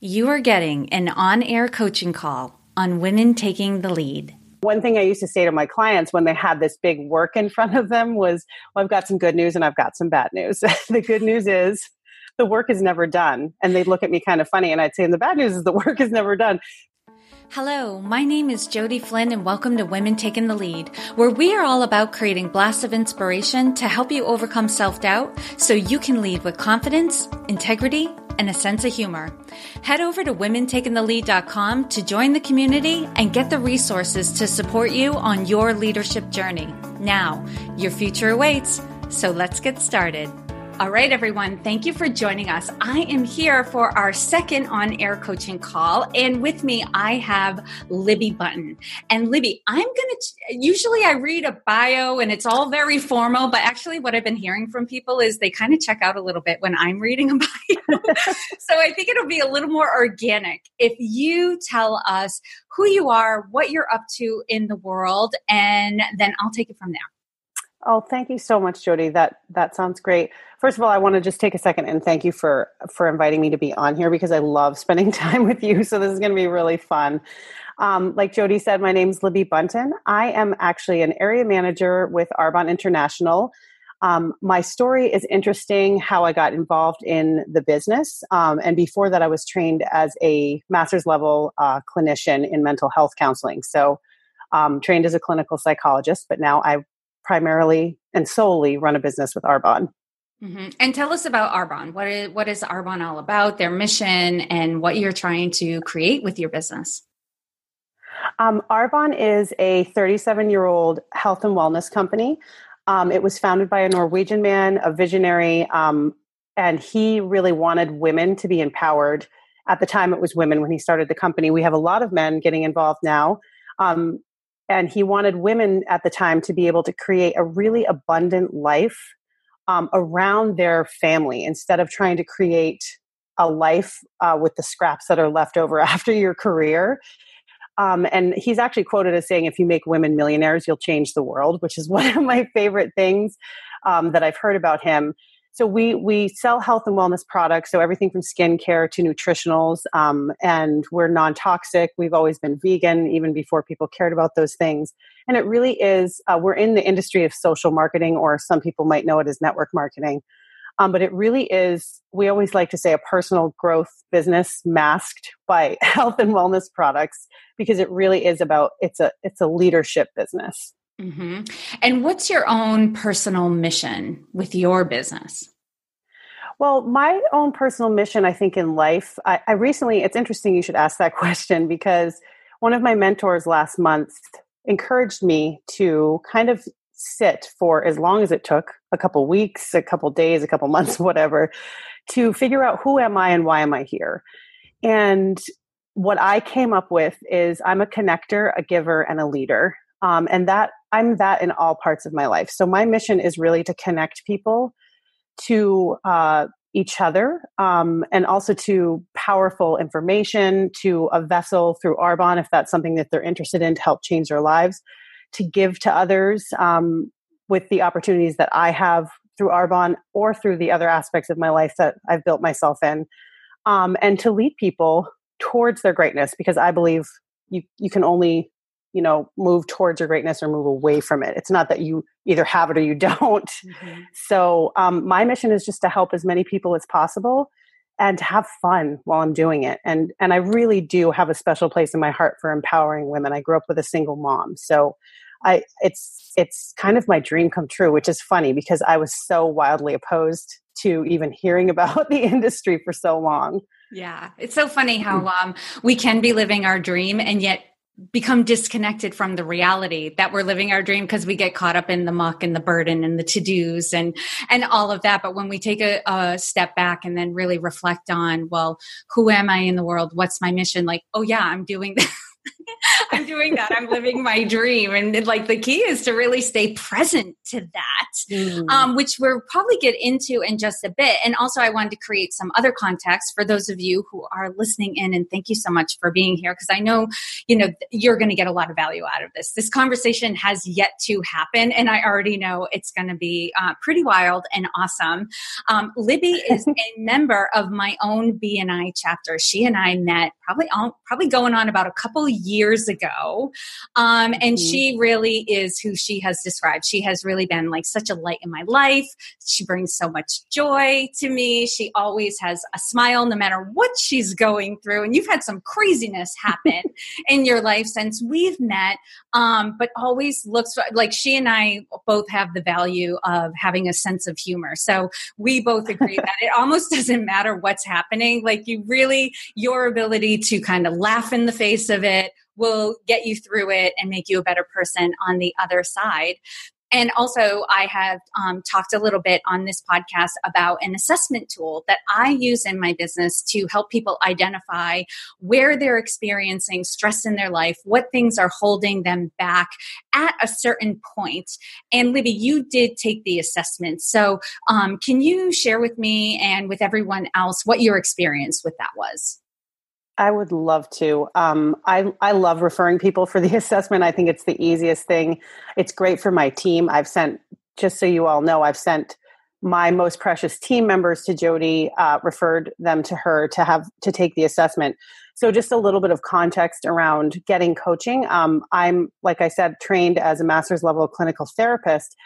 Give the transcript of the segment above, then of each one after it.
You are getting an on air coaching call on women taking the lead. One thing I used to say to my clients when they had this big work in front of them was, Well, I've got some good news and I've got some bad news. the good news is the work is never done. And they'd look at me kind of funny. And I'd say, And the bad news is the work is never done. Hello, my name is Jody Flynn and welcome to Women Taking the Lead, where we are all about creating blasts of inspiration to help you overcome self-doubt so you can lead with confidence, integrity, and a sense of humor. Head over to womentakingthelead.com to join the community and get the resources to support you on your leadership journey. Now, your future awaits, so let's get started. All right, everyone, thank you for joining us. I am here for our second on air coaching call. And with me, I have Libby Button. And Libby, I'm going to, usually I read a bio and it's all very formal, but actually, what I've been hearing from people is they kind of check out a little bit when I'm reading a bio. so I think it'll be a little more organic if you tell us who you are, what you're up to in the world, and then I'll take it from there. Oh, thank you so much, Jody. That that sounds great. First of all, I want to just take a second and thank you for for inviting me to be on here because I love spending time with you. So this is going to be really fun. Um, like Jody said, my name is Libby Bunton. I am actually an area manager with Arbonne International. Um, my story is interesting how I got involved in the business. Um, and before that, I was trained as a master's level uh, clinician in mental health counseling. So, um, trained as a clinical psychologist, but now I primarily and solely run a business with Arbonne. Mm-hmm. And tell us about Arbonne. What is what is Arbonne all about? Their mission and what you're trying to create with your business. Um, Arbonne is a 37 year old health and wellness company. Um, it was founded by a Norwegian man, a visionary, um, and he really wanted women to be empowered. At the time, it was women when he started the company. We have a lot of men getting involved now. Um, and he wanted women at the time to be able to create a really abundant life um, around their family instead of trying to create a life uh, with the scraps that are left over after your career. Um, and he's actually quoted as saying, if you make women millionaires, you'll change the world, which is one of my favorite things um, that I've heard about him. So we we sell health and wellness products, so everything from skincare to nutritionals, um, and we're non toxic. We've always been vegan, even before people cared about those things. And it really is. Uh, we're in the industry of social marketing, or some people might know it as network marketing. Um, but it really is. We always like to say a personal growth business masked by health and wellness products because it really is about it's a it's a leadership business. Mm-hmm. And what's your own personal mission with your business? Well, my own personal mission, I think, in life, I, I, recently, it's interesting you should ask that question because one of my mentors last month encouraged me to kind of sit for as long as it took a couple weeks, a couple days, a couple months, whatever to figure out who am I and why am I here. And what I came up with is I'm a connector, a giver, and a leader. Um, and that I'm that in all parts of my life. So my mission is really to connect people to uh, each other um, and also to powerful information, to a vessel through Arbonne, if that's something that they're interested in to help change their lives, to give to others um, with the opportunities that I have through Arbonne or through the other aspects of my life that I've built myself in, um, and to lead people towards their greatness because I believe you, you can only you know move towards your greatness or move away from it. It's not that you either have it or you don't. Mm-hmm. so um, my mission is just to help as many people as possible and to have fun while i'm doing it. And and i really do have a special place in my heart for empowering women. I grew up with a single mom. So i it's it's kind of my dream come true which is funny because i was so wildly opposed to even hearing about the industry for so long. Yeah, it's so funny how mm. um, we can be living our dream and yet become disconnected from the reality that we're living our dream because we get caught up in the muck and the burden and the to-dos and and all of that. But when we take a, a, step back and then really reflect on well who am i in the world? What's my mission? Like oh yeah i'm doing I'm doing that. I'm living my dream. And like the key is to really stay present to that, mm. um, which we'll probably get into in just a bit. And also, I wanted to create some other context for those of you who are listening in. And thank you so much for being here because I know, you know, you're going to get a lot of value out of this. This conversation has yet to happen. And I already know it's going to be uh, pretty wild and awesome. Um, Libby is a member of my own BNI chapter. She and I met probably all, probably going on about a couple years ago. Um, and mm-hmm. she really is who she has described. She has really been like such a light in my life. She brings so much joy to me. She always has a smile no matter what she's going through. And you've had some craziness happen in your life since we've met, um, but always looks like she and I both have the value of having a sense of humor. So we both agree that it almost doesn't matter what's happening. Like you really, your ability to kind of laugh in the face of it will get you through it and make you a better person on the other side. And also, I have um, talked a little bit on this podcast about an assessment tool that I use in my business to help people identify where they're experiencing stress in their life, what things are holding them back at a certain point. And Libby, you did take the assessment. So, um, can you share with me and with everyone else what your experience with that was? I would love to. Um, I I love referring people for the assessment. I think it's the easiest thing. It's great for my team. I've sent, just so you all know, I've sent my most precious team members to Jody, uh, referred them to her to have to take the assessment. So, just a little bit of context around getting coaching. Um, I'm, like I said, trained as a master's level clinical therapist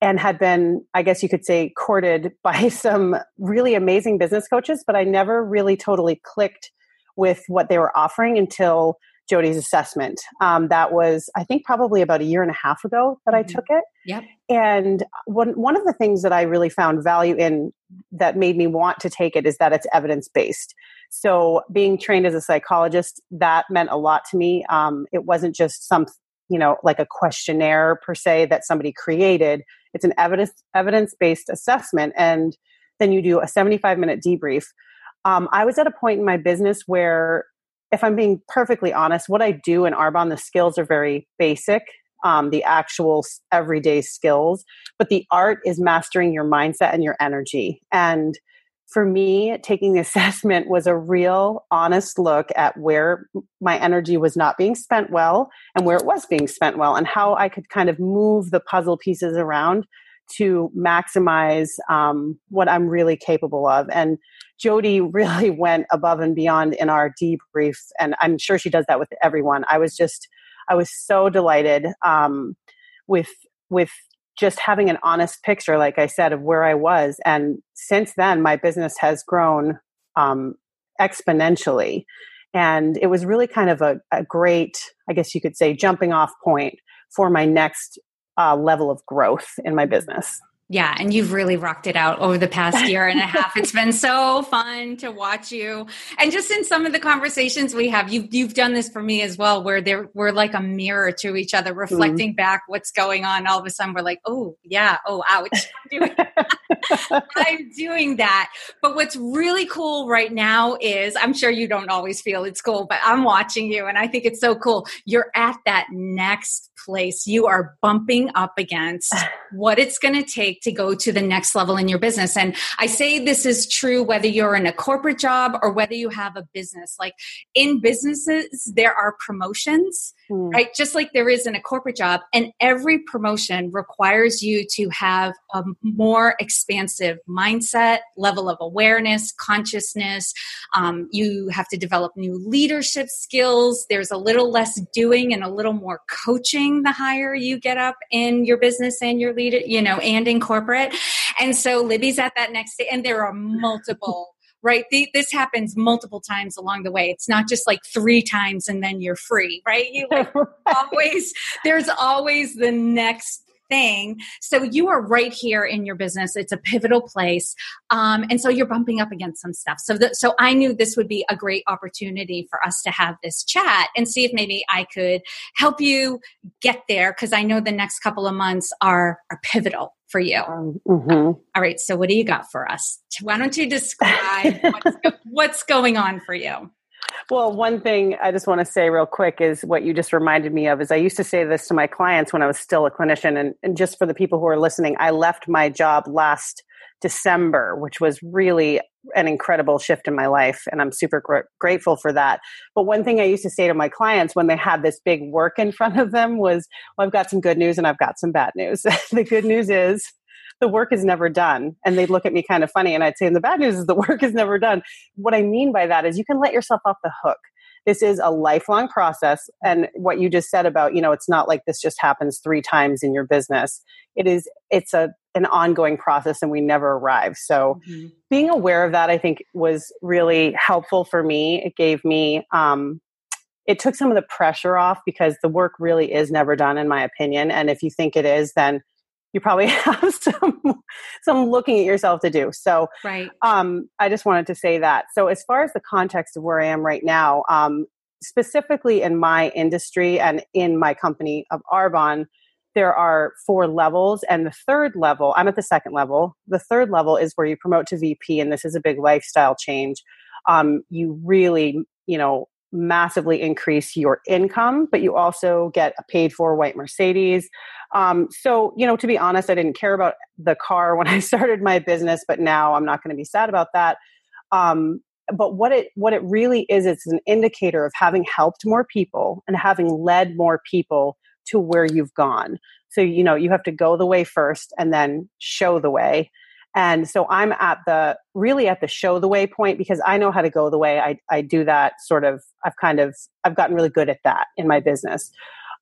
and had been, I guess you could say, courted by some really amazing business coaches, but I never really totally clicked with what they were offering until Jody's assessment. Um, that was, I think, probably about a year and a half ago that mm-hmm. I took it. Yep. And one one of the things that I really found value in that made me want to take it is that it's evidence based. So, being trained as a psychologist, that meant a lot to me. Um, it wasn't just some, you know, like a questionnaire per se that somebody created. It's an evidence evidence based assessment, and then you do a seventy five minute debrief um, I was at a point in my business where, if I'm being perfectly honest, what I do in Arbonne, the skills are very basic, um, the actual everyday skills, but the art is mastering your mindset and your energy. And for me, taking the assessment was a real honest look at where my energy was not being spent well and where it was being spent well, and how I could kind of move the puzzle pieces around to maximize um, what I'm really capable of. And Jody really went above and beyond in our debrief, and I'm sure she does that with everyone. I was just, I was so delighted um, with with just having an honest picture, like I said, of where I was. And since then, my business has grown um, exponentially. And it was really kind of a, a, great, I guess you could say, jumping off point for my next uh, level of growth in my business. Yeah, and you've really rocked it out over the past year and a half. It's been so fun to watch you. And just in some of the conversations we have, you've you've done this for me as well, where there we're like a mirror to each other, reflecting mm-hmm. back what's going on. All of a sudden we're like, oh yeah, oh ouch. I'm doing, I'm doing that. But what's really cool right now is I'm sure you don't always feel it's cool, but I'm watching you and I think it's so cool. You're at that next place. You are bumping up against what it's going to take take to go to the next level in your business. And I say this is true whether you're in a corporate job or whether you have a business. Like in businesses, there are promotions mm. right? Just like there is in a corporate job. And every promotion requires you to have a more expansive mindset, level of awareness, consciousness. Um, you have to develop new leadership skills. There's a little less doing and a little more coaching the higher you get up in your business and your leader, you know, and in corporate. And so Libby's at that next, and there are multiple right? The, this happens multiple times along the way. It's not just like three times and then you're free, right? You like always, there's always the next thing. So you are right here in your business. It's a pivotal place. Um, and so you're bumping up against some stuff. So, the, so I knew this would be a great opportunity for us to have this chat and see if maybe I could help you get there. Cause I know the next couple of months are, are pivotal for you. Um, mm-hmm. All right. So, what do you got for us? Why don't you describe what's, what's going on for you? Well, one thing I just want to say real quick is what you just reminded me of is I used to say this to my clients when I was still a clinician and, and just for the people who are listening, I left my job last December, which was really an incredible shift in my life. And I'm super gr- grateful for that. But one thing I used to say to my clients when they had this big work in front of them was, well, I've got some good news and I've got some bad news. the good news is the work is never done. And they'd look at me kind of funny. And I'd say, and the bad news is the work is never done. What I mean by that is you can let yourself off the hook this is a lifelong process and what you just said about you know it's not like this just happens three times in your business it is it's a an ongoing process and we never arrive so mm-hmm. being aware of that i think was really helpful for me it gave me um it took some of the pressure off because the work really is never done in my opinion and if you think it is then you probably have some some looking at yourself to do. So, right. Um, I just wanted to say that. So, as far as the context of where I am right now, um, specifically in my industry and in my company of Arbonne, there are four levels, and the third level, I'm at the second level. The third level is where you promote to VP, and this is a big lifestyle change. Um, you really, you know, massively increase your income, but you also get a paid for white Mercedes. Um, so, you know, to be honest, I didn't care about the car when I started my business, but now I'm not going to be sad about that. Um, but what it what it really is, it's an indicator of having helped more people and having led more people to where you've gone. So, you know, you have to go the way first and then show the way. And so I'm at the really at the show the way point because I know how to go the way. I, I do that sort of, I've kind of, I've gotten really good at that in my business.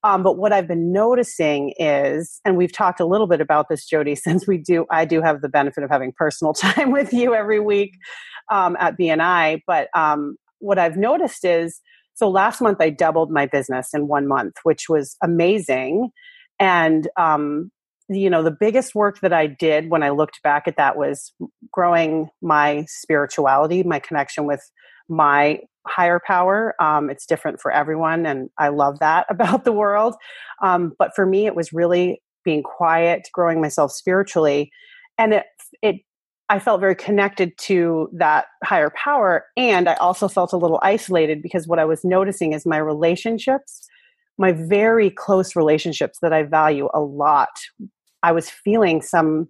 Um, but what I've been noticing is, and we've talked a little bit about this, Jody, since we do, I do have the benefit of having personal time with you every week um, at BNI. But um, what I've noticed is, so last month I doubled my business in one month, which was amazing. And um, you know, the biggest work that I did when I looked back at that was growing my spirituality, my connection with my higher power. Um, it's different for everyone, and I love that about the world. Um, but for me, it was really being quiet, growing myself spiritually, and it it I felt very connected to that higher power, and I also felt a little isolated because what I was noticing is my relationships my very close relationships that I value a lot, I was feeling some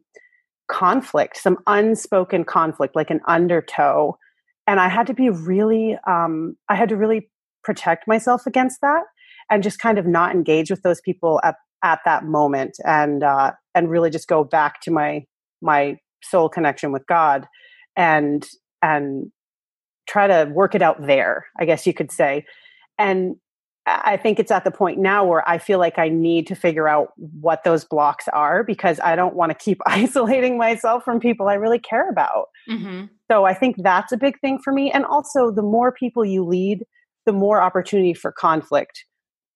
conflict, some unspoken conflict, like an undertow. And I had to be really, um, I had to really protect myself against that and just kind of not engage with those people at, at that moment and, uh, and really just go back to my, my soul connection with God and, and try to work it out there, I guess you could say. And I think it's at the point now where I feel like I need to figure out what those blocks are because I don't want to keep isolating myself from people I really care about. Mm-hmm. So I think that's a big thing for me. And also, the more people you lead, the more opportunity for conflict.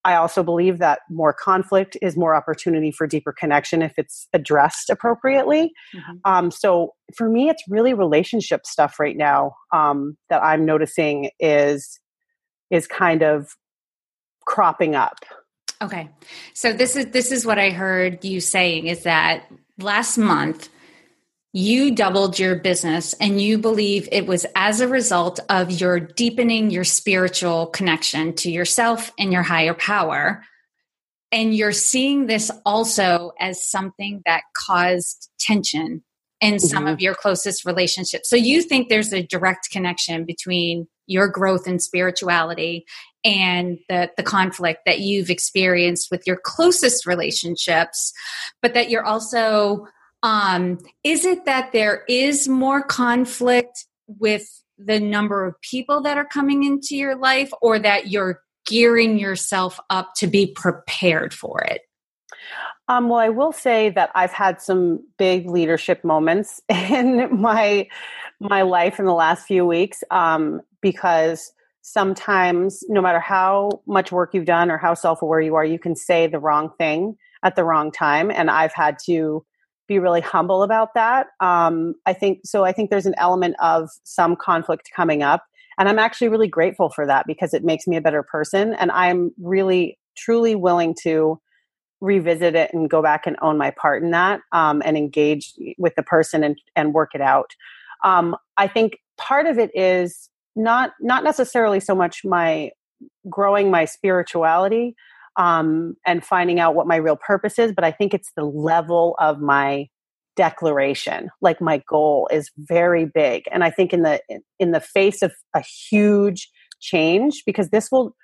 I also believe that more conflict is more opportunity for deeper connection if it's addressed appropriately. Mm-hmm. Um, so for me, it's really relationship stuff right now um, that I'm noticing is is kind of cropping up. Okay. So this is this is what I heard you saying is that last month you doubled your business and you believe it was as a result of your deepening your spiritual connection to yourself and your higher power and you're seeing this also as something that caused tension in some mm-hmm. of your closest relationships. So you think there's a direct connection between your growth in spirituality and the, the conflict that you've experienced with your closest relationships, but that you're also, um, is it that there is more conflict with the number of people that are coming into your life or that you're gearing yourself up to be prepared for it? Um, well, I will say that I've had some big leadership moments in my my life in the last few weeks um, because sometimes no matter how much work you've done or how self-aware you are you can say the wrong thing at the wrong time and i've had to be really humble about that. Um, i think so i think there's an element of some conflict coming up and i'm actually really grateful for that because it makes me a better person and i'm really truly willing to revisit it and go back and own my part in that um, and engage with the person and, and work it out. Um, i think part of it is not not necessarily so much my growing my spirituality um, and finding out what my real purpose is, but I think it's the level of my declaration. Like my goal is very big, and I think in the in the face of a huge change, because this will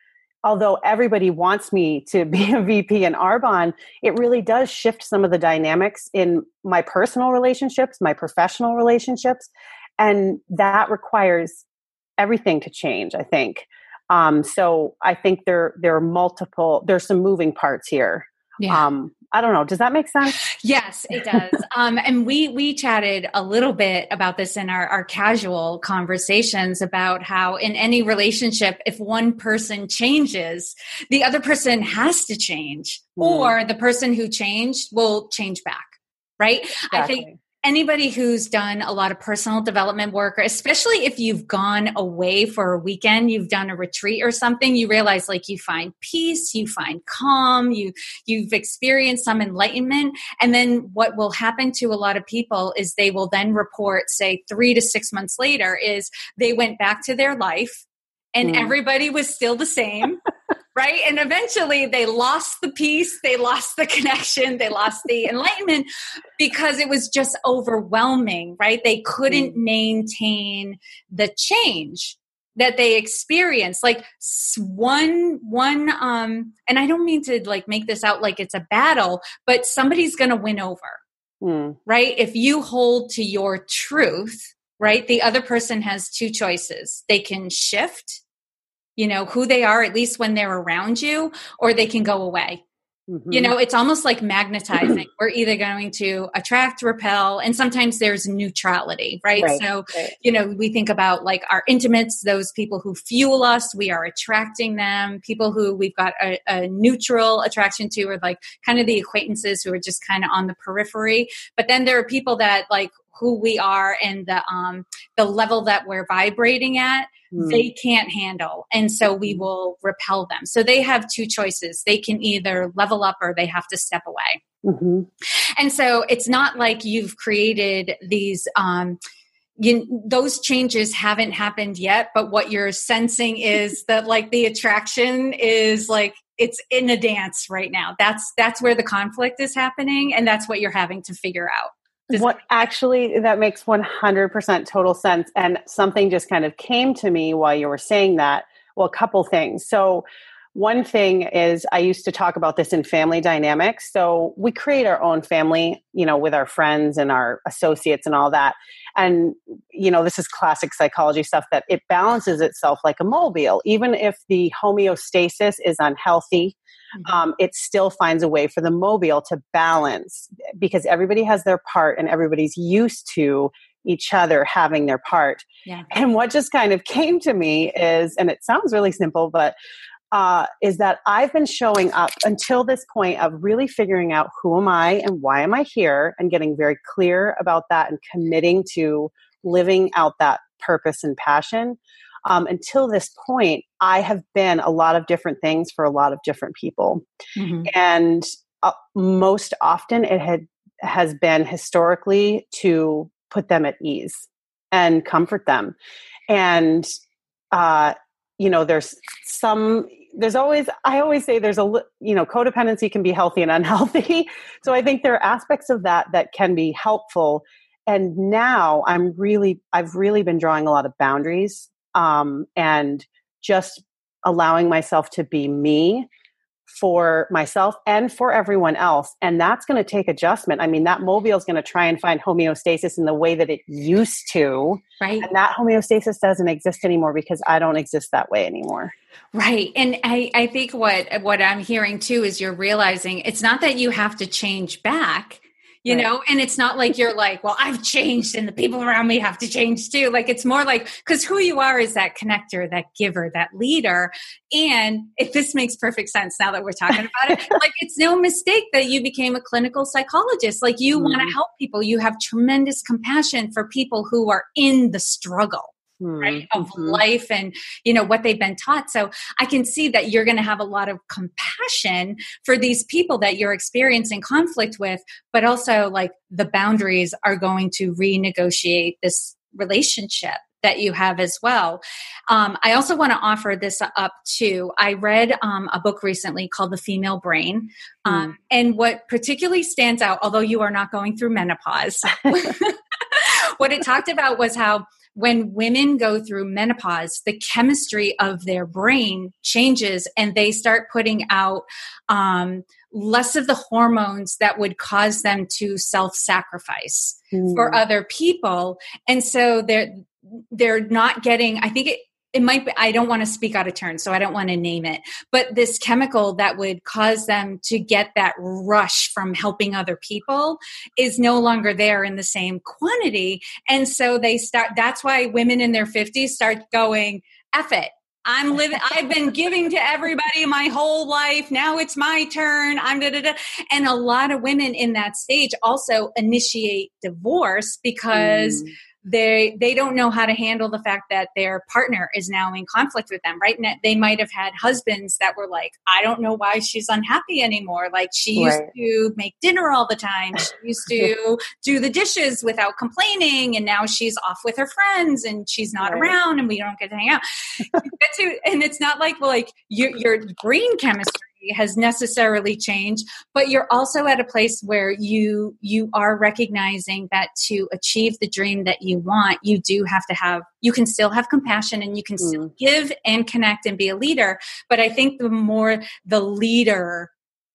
although everybody wants me to be a VP in Arbonne, it really does shift some of the dynamics in my personal relationships, my professional relationships, and that requires everything to change. I think. Um, so I think there there are multiple. There's some moving parts here. Yeah. Um, I don't know. Does that make sense? Yes, it does. um, and we we chatted a little bit about this in our, our casual conversations about how in any relationship, if one person changes, the other person has to change, mm. or the person who changed will change back. Right? Exactly. I think anybody who's done a lot of personal development work, or especially if you've gone away for a weekend, you've done a retreat or something, you realize like you find peace, you find calm, you you've experienced some enlightenment, and then what will happen to a lot of people is they will then report, say, three to six months later, is they went back to their life and mm. everybody was still the same. right? And eventually they lost the peace, they lost the connection, they lost the enlightenment because it was just overwhelming, right? They couldn't mm. maintain the change that they experienced like one one um and i don't mean to like make this out like it's a battle but somebody's gonna win over mm. right if you hold to your truth right the other person has two choices they can shift you know, who they are, at least when they're around you, or they can go away. Mm-hmm. You know, it's almost like magnetizing. We're either going to attract, repel, and sometimes there's neutrality, right? right. So, right. you know, we think about like our intimates, those people who fuel us, we are attracting them. People who we've got a, a neutral attraction to are like kind of the acquaintances who are just kind of on the periphery. But then there are people that like who we are and the um the level that we're vibrating at mm. they can't handle and so we hmm. will repel them so they have two choices they can either level up or they have to step away mm-hmm. and so it's not like you've created these um you, those changes haven't happened yet but what you're sensing is that like the attraction is like it's in a dance right now that's that's where the conflict is happening and that's what you're having to figure out what actually that makes 100% total sense and something just kind of came to me while you were saying that. Well a couple things. So one thing is i used to talk about this in family dynamics. So we create our own family you know with our friends and our associates and all that and you know this is classic psychology stuff that it balances itself like a mobile even if the homeostasis is unhealthy mm-hmm. um, it still finds a way for the mobile to balance because everybody has their part and everybody's used to each other having their part. Yeah. And what just kind of came to me is, and it sounds really simple, but uh, is that I've been showing up until this point of really figuring out who am I and why am I here and getting very clear about that and committing to living out that purpose and passion um, until this point, I have been a lot of different things for a lot of different people. Mm-hmm. And uh, most often it had has been historically to put them at ease and comfort them. And uh, you know, there's some there's always i always say there's a you know codependency can be healthy and unhealthy. So i think there are aspects of that that can be helpful. And now i'm really i've really been drawing a lot of boundaries um, and just allowing myself to be me for myself and for everyone else. And that's going to take adjustment. I mean, that mobile is going to try and find homeostasis in the way that it used to. Right. And that homeostasis doesn't exist anymore because I don't exist that way anymore. Right. And I, I think what what I'm hearing too is you're realizing it's not that you have to change back you right. know? And it's not like you're like well i've changed and the people around me have to change too. Like it's more like because who you are is that connector that giver that leader. And if this makes perfect sense now that we're talking about it like it's no mistake that you became a clinical psychologist. Like you mm-hmm. want to help people. You have tremendous compassion for people who are in the struggle right of mm-hmm. life and you know what they've been taught so i can see that you're going to have a lot of compassion for these people that you're experiencing conflict with but also like the boundaries are going to renegotiate this relationship that you have as well. Um, I also want to offer this up too. I read um, a book recently called The Female Brain. Um, mm. And what particularly stands out, although you are not going through menopause, what it talked about was how when women go through menopause, the chemistry of their brain changes and they start putting out um, less of the hormones that would cause them to self sacrifice mm. for other people. And so they're, they're not getting, I think it, it might be, I don't want to speak out of turn, so I don't want to name it, but this chemical that would cause them to get that rush from helping other people is no longer there in the same quantity. And so they start, that's why women in their 50s start going, F it. I'm living, I've been giving to everybody my whole life. Now it's my turn. I'm da da da. And a lot of women in that stage also initiate divorce because. Mm they they don't know how to handle the fact that their partner is now in conflict with them right now they might have had husbands that were like i don't know why she's unhappy anymore like she used right. to make dinner all the time she used to do the dishes without complaining and now she's off with her friends and she's not right. around and we don't get to hang out and it's not like well, like you, your brain chemistry has necessarily changed but you're also at a place where you you are recognizing that to achieve the dream that you want you do have to have you can still have compassion and you can mm. still give and connect and be a leader but i think the more the leader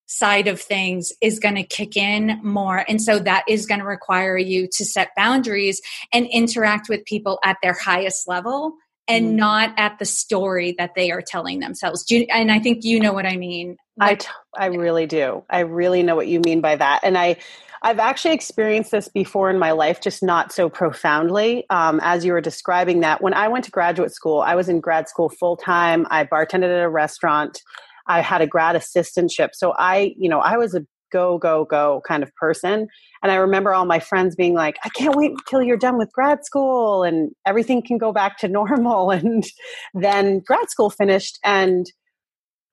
side of things is going to kick in more. And so that is going to require you to set boundaries and interact with people at their highest level and mm. not at the story that they are telling themselves. You, and I think you know what I mean. I, t- I really do. I really know what you mean by that. And I, I've actually experienced this before in my life, just not so profoundly. Um, as you were describing that, when I went to graduate school, I was in grad school full time. I bartended at a restaurant. I had a grad assistantship. So I, you know, I was a go, go, go kind of person. And I remember all my friends being like, I can't wait until you're done with grad school and everything can go back to normal. And then grad school finished and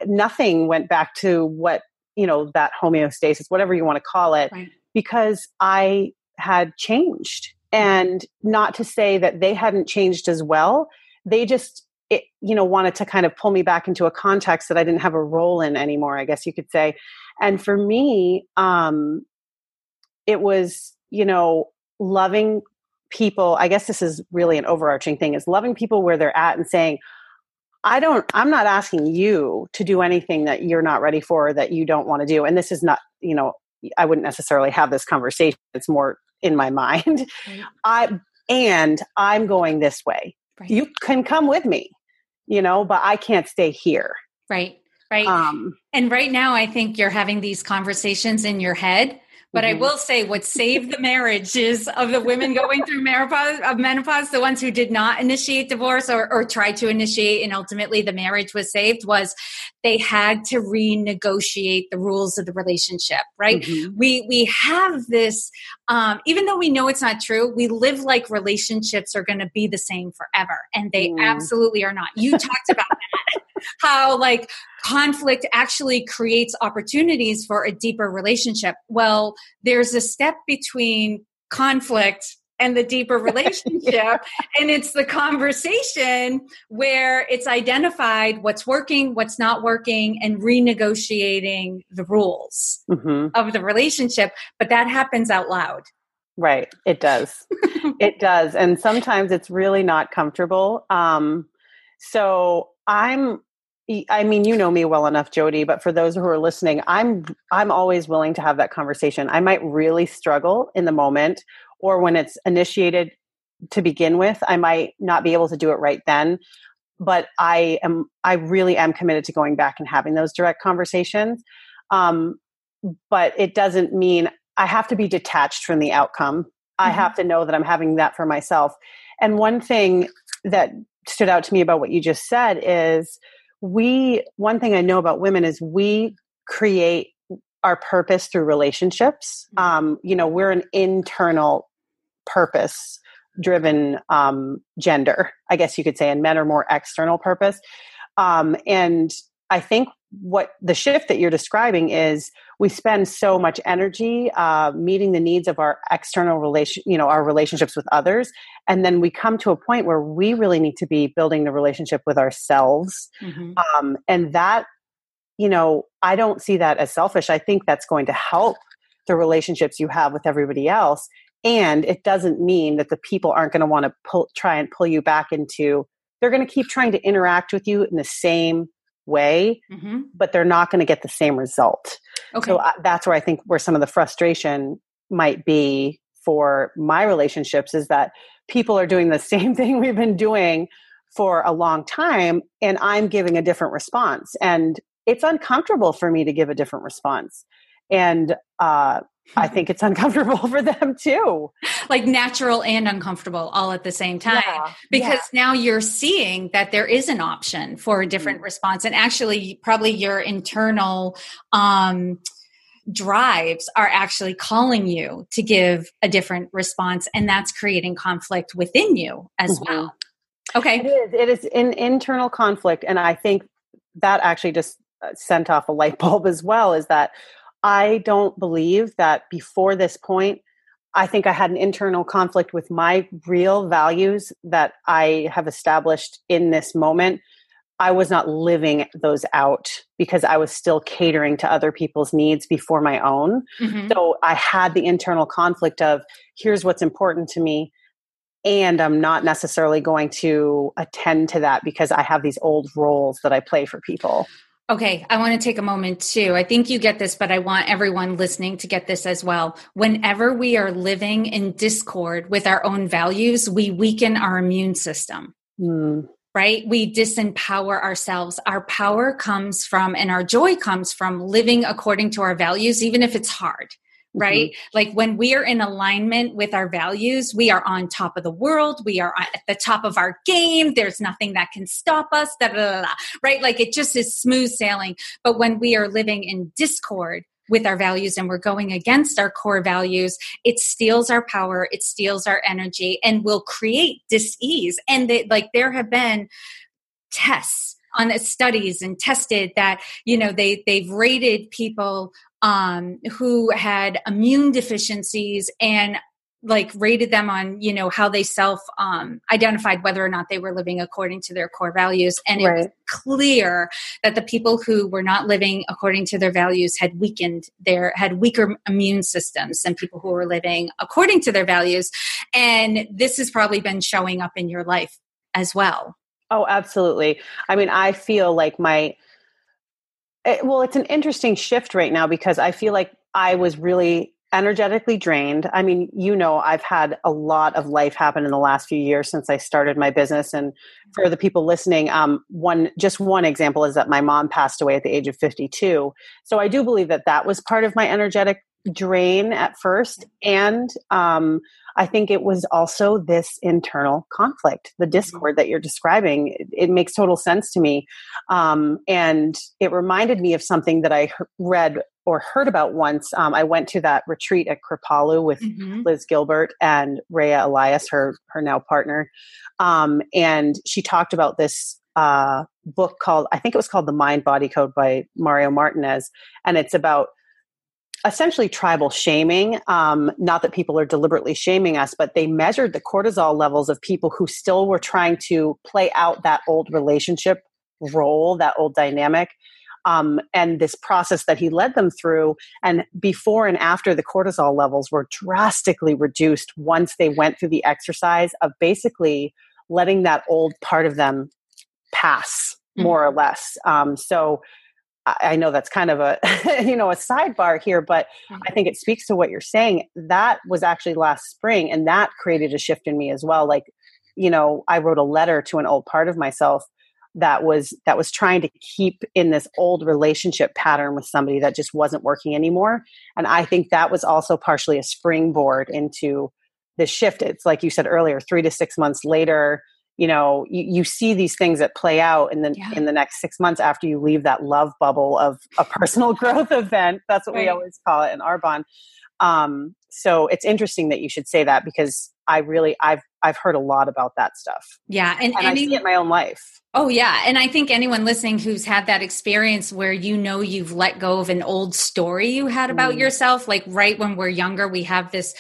nothing went back to what, you know, that homeostasis, whatever you want to call it, right. because I had changed. Mm. And not to say that they hadn't changed as well. They just it, you know, wanted to kind of pull me back into a context that I didn't have a role in anymore, I guess you could say. And for me, um, it was, you know, loving people. I guess this is really an overarching thing is loving people where they're at and saying, I don't, I'm not asking you to do anything that you're not ready for, that you don't want to do. And this is not, you know, I wouldn't necessarily have this conversation. It's more in my mind. Right. I, and I'm going this way. Right. You can come with me, you know, but I can't stay here. Right. Right. Um, and right now, I think you're having these conversations in your head. But mm-hmm. I will say what saved the marriages of the women going through menopause, of menopause, the ones who did not initiate divorce or, or try to initiate and ultimately the marriage was saved was they had to renegotiate the rules of the relationship, right? Mm-hmm. We, we have this, um, even though we know it's not true, we live like relationships are going to be the same forever. And they mm. absolutely are not. You talked about that how like conflict actually creates opportunities for a deeper relationship. Well, there's a step between conflict and the deeper relationship. and it's the conversation where it's identified what's working, what's not working, and renegotiating the rules mm-hmm. of the relationship. But that happens out loud. Right. It does. it does. And sometimes it's really not comfortable. Um, so I'm I mean, you know me well enough, Jody, but for those who are listening, I'm I'm always willing to have that conversation. I might really struggle in the moment or when it's initiated to begin with, I might not be able to do it right then, but I am I really am committed to going back and having those direct conversations. Um, but it doesn't mean I have to be detached from the outcome. Mm-hmm. I have to know that I'm having that for myself. And one thing that stood out to me about what you just said is we one thing i know about women is we create our purpose through relationships mm-hmm. um, you know we're an internal purpose driven um, gender i guess you could say and men are more external purpose um, and i think what the shift that you're describing is we spend so much energy uh, meeting the needs of our external relation you know our relationships with others. And then we come to a point where we really need to be building the relationship with ourselves. Mm-hmm. um, and that you know i don't see that as selfish. I think that's going to help the relationships you have with everybody else. And it doesn't mean that the people aren't going to want to pull, try and pull you back into they're going to keep trying to interact with you in the same way, mm-hmm. but they're not going to get the same result. Okay. So uh, that's where I think where some of the frustration might be for my relationships is that people are doing the same thing we've been doing for a long time and I'm giving a different response. And it's uncomfortable for me to give a different response. And uh, I think it's uncomfortable for them too. Like natural and uncomfortable all at the same time. Yeah, because yeah. now you're seeing that there is an option for a different mm-hmm. response. And actually, probably your internal um, drives are actually calling you to give a different response. And that's creating conflict within you as mm-hmm. well. Okay. It is. It is an internal conflict. And I think that actually just uh, sent off a light bulb as well is that I don't believe that before this point, I think I had an internal conflict with my real values that I have established in this moment. I was not living those out because I was still catering to other people's needs before my own. Mm-hmm. So I had the internal conflict of here's what's important to me. And I'm not necessarily going to attend to that because I have these old roles that I play for people. Okay, I want to take a moment too. I think you get this, but I want everyone listening to get this as well. Whenever we are living in discord with our own values, we weaken our immune system. Mm. Right? We disempower ourselves. Our power comes from and our joy comes from living according to our values, even if it's hard right? Mm-hmm. Like when we are in alignment with our values, we are on top of the world. We are at the top of our game. There's nothing that can stop us, right? Like it just is smooth sailing. But when we are living in discord, with our values and we're going against our core values, it steals our power, it steals our energy, and will create dis-ease. And they, like there have been tests on studies and tested that you know they they've rated people um, who had immune deficiencies and like rated them on you know how they self um, identified whether or not they were living according to their core values. And right. it was clear that the people who were not living according to their values had weakened their had weaker immune systems than people who were living according to their values. And this has probably been showing up in your life as well. Oh absolutely. I mean i feel like my it, well, it's an interesting shift right now because I feel like I was really energetically drained. I mean, you know, I've had a lot of life happen in the last few years since I started my business. And for the people listening, um, one just one example is that my mom passed away at the age of 52. So I do believe that that was part of my energetic drain at first, and um, I think it was also this internal conflict, the mm-hmm. discord that you're describing. It, it makes total sense to me. Um, and it reminded me of something that I read or heard about once. Um, I went to that retreat at Kripalu with mm-hmm. Liz Gilbert and Rayya Elias, her, her now partner. Um, and she talked about this uh, book called, I think it was called The Mind Body Code by Mario Martinez. And it's about essentially tribal shaming. Um, not that people are deliberately shaming us, but they measured the cortisol levels of people who still were trying to play out that old relationship role, that old dynamic. Um, and this process that he led them through. And before and after, the cortisol levels were drastically reduced once they went through the exercise of basically letting that old part of them pass, more mm-hmm. or less. Um, so I know that's kind of a you know a sidebar here, but mm-hmm. I think it speaks to what you're saying. That was actually last spring, and that created a shift in me as well. Like, you know, I wrote a letter to an old part of myself that was that was trying to keep in this old relationship pattern with somebody that just wasn't working anymore. And I think that was also partially a springboard into the shift. It's like you said earlier, three to six months later you know you, you see these things that play out in the yeah. in the next six months after you leave that love bubble of a personal growth event that's what right. we always call it in Arbonne um, so it's interesting that you should say that because I really I've I've heard a lot about that stuff. Yeah, and, and any, I see it in my own life. Oh yeah, and I think anyone listening who's had that experience where you know you've let go of an old story you had about mm. yourself, like right when we're younger, we have this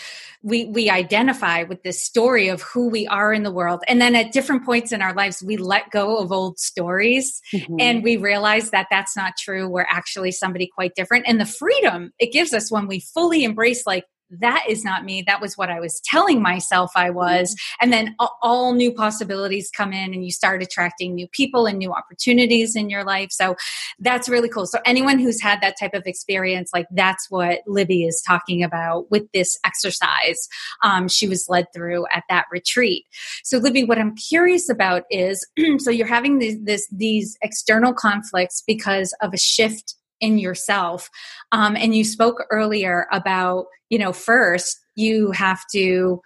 we we identify with this story of who we are in the world and then at different points in our lives we let go of old stories mm-hmm. and we realize that that's not true we're actually somebody quite different and the freedom it gives us when we fully embrace like that is not me. That was what I was telling myself I was. Mm-hmm. And then all new possibilities come in and you start attracting new people and new opportunities in your life. So that's really cool. So anyone who's had that type of experience, like that's what Libby is talking about with this exercise um, she was led through at that retreat. So Libby, what I'm curious about is, so you're having these, this, these external conflicts because of a shift in yourself. Um, and you spoke earlier about, you know, first you have to,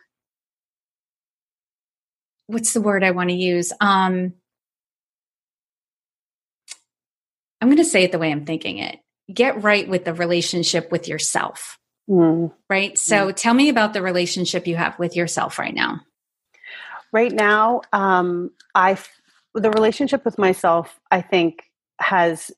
what's the word I want to use? Um, I'm going to say it the way I'm thinking it. Get right with the relationship with yourself. Mm. Right. So mm. tell me about the relationship you have with yourself right now. Right now, um, I the relationship with myself, I think, has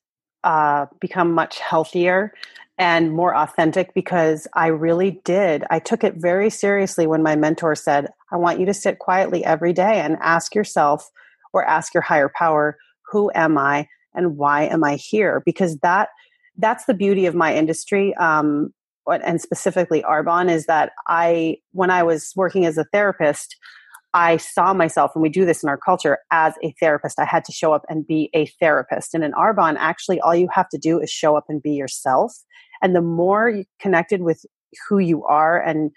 uh, become much healthier and more authentic because I really did. I took it very seriously when my mentor said, I want you to sit quietly every day and ask yourself or ask your higher power, who am I and why am I here? Because that that's the beauty of my industry. Um, and specifically Arbonne is that I, when I was working as a therapist, I saw myself, and we do this in our culture, as a therapist. I had to show up and be a therapist. And in Arbonne, actually, all you have to do is show up and be yourself. And the more connected with who you are and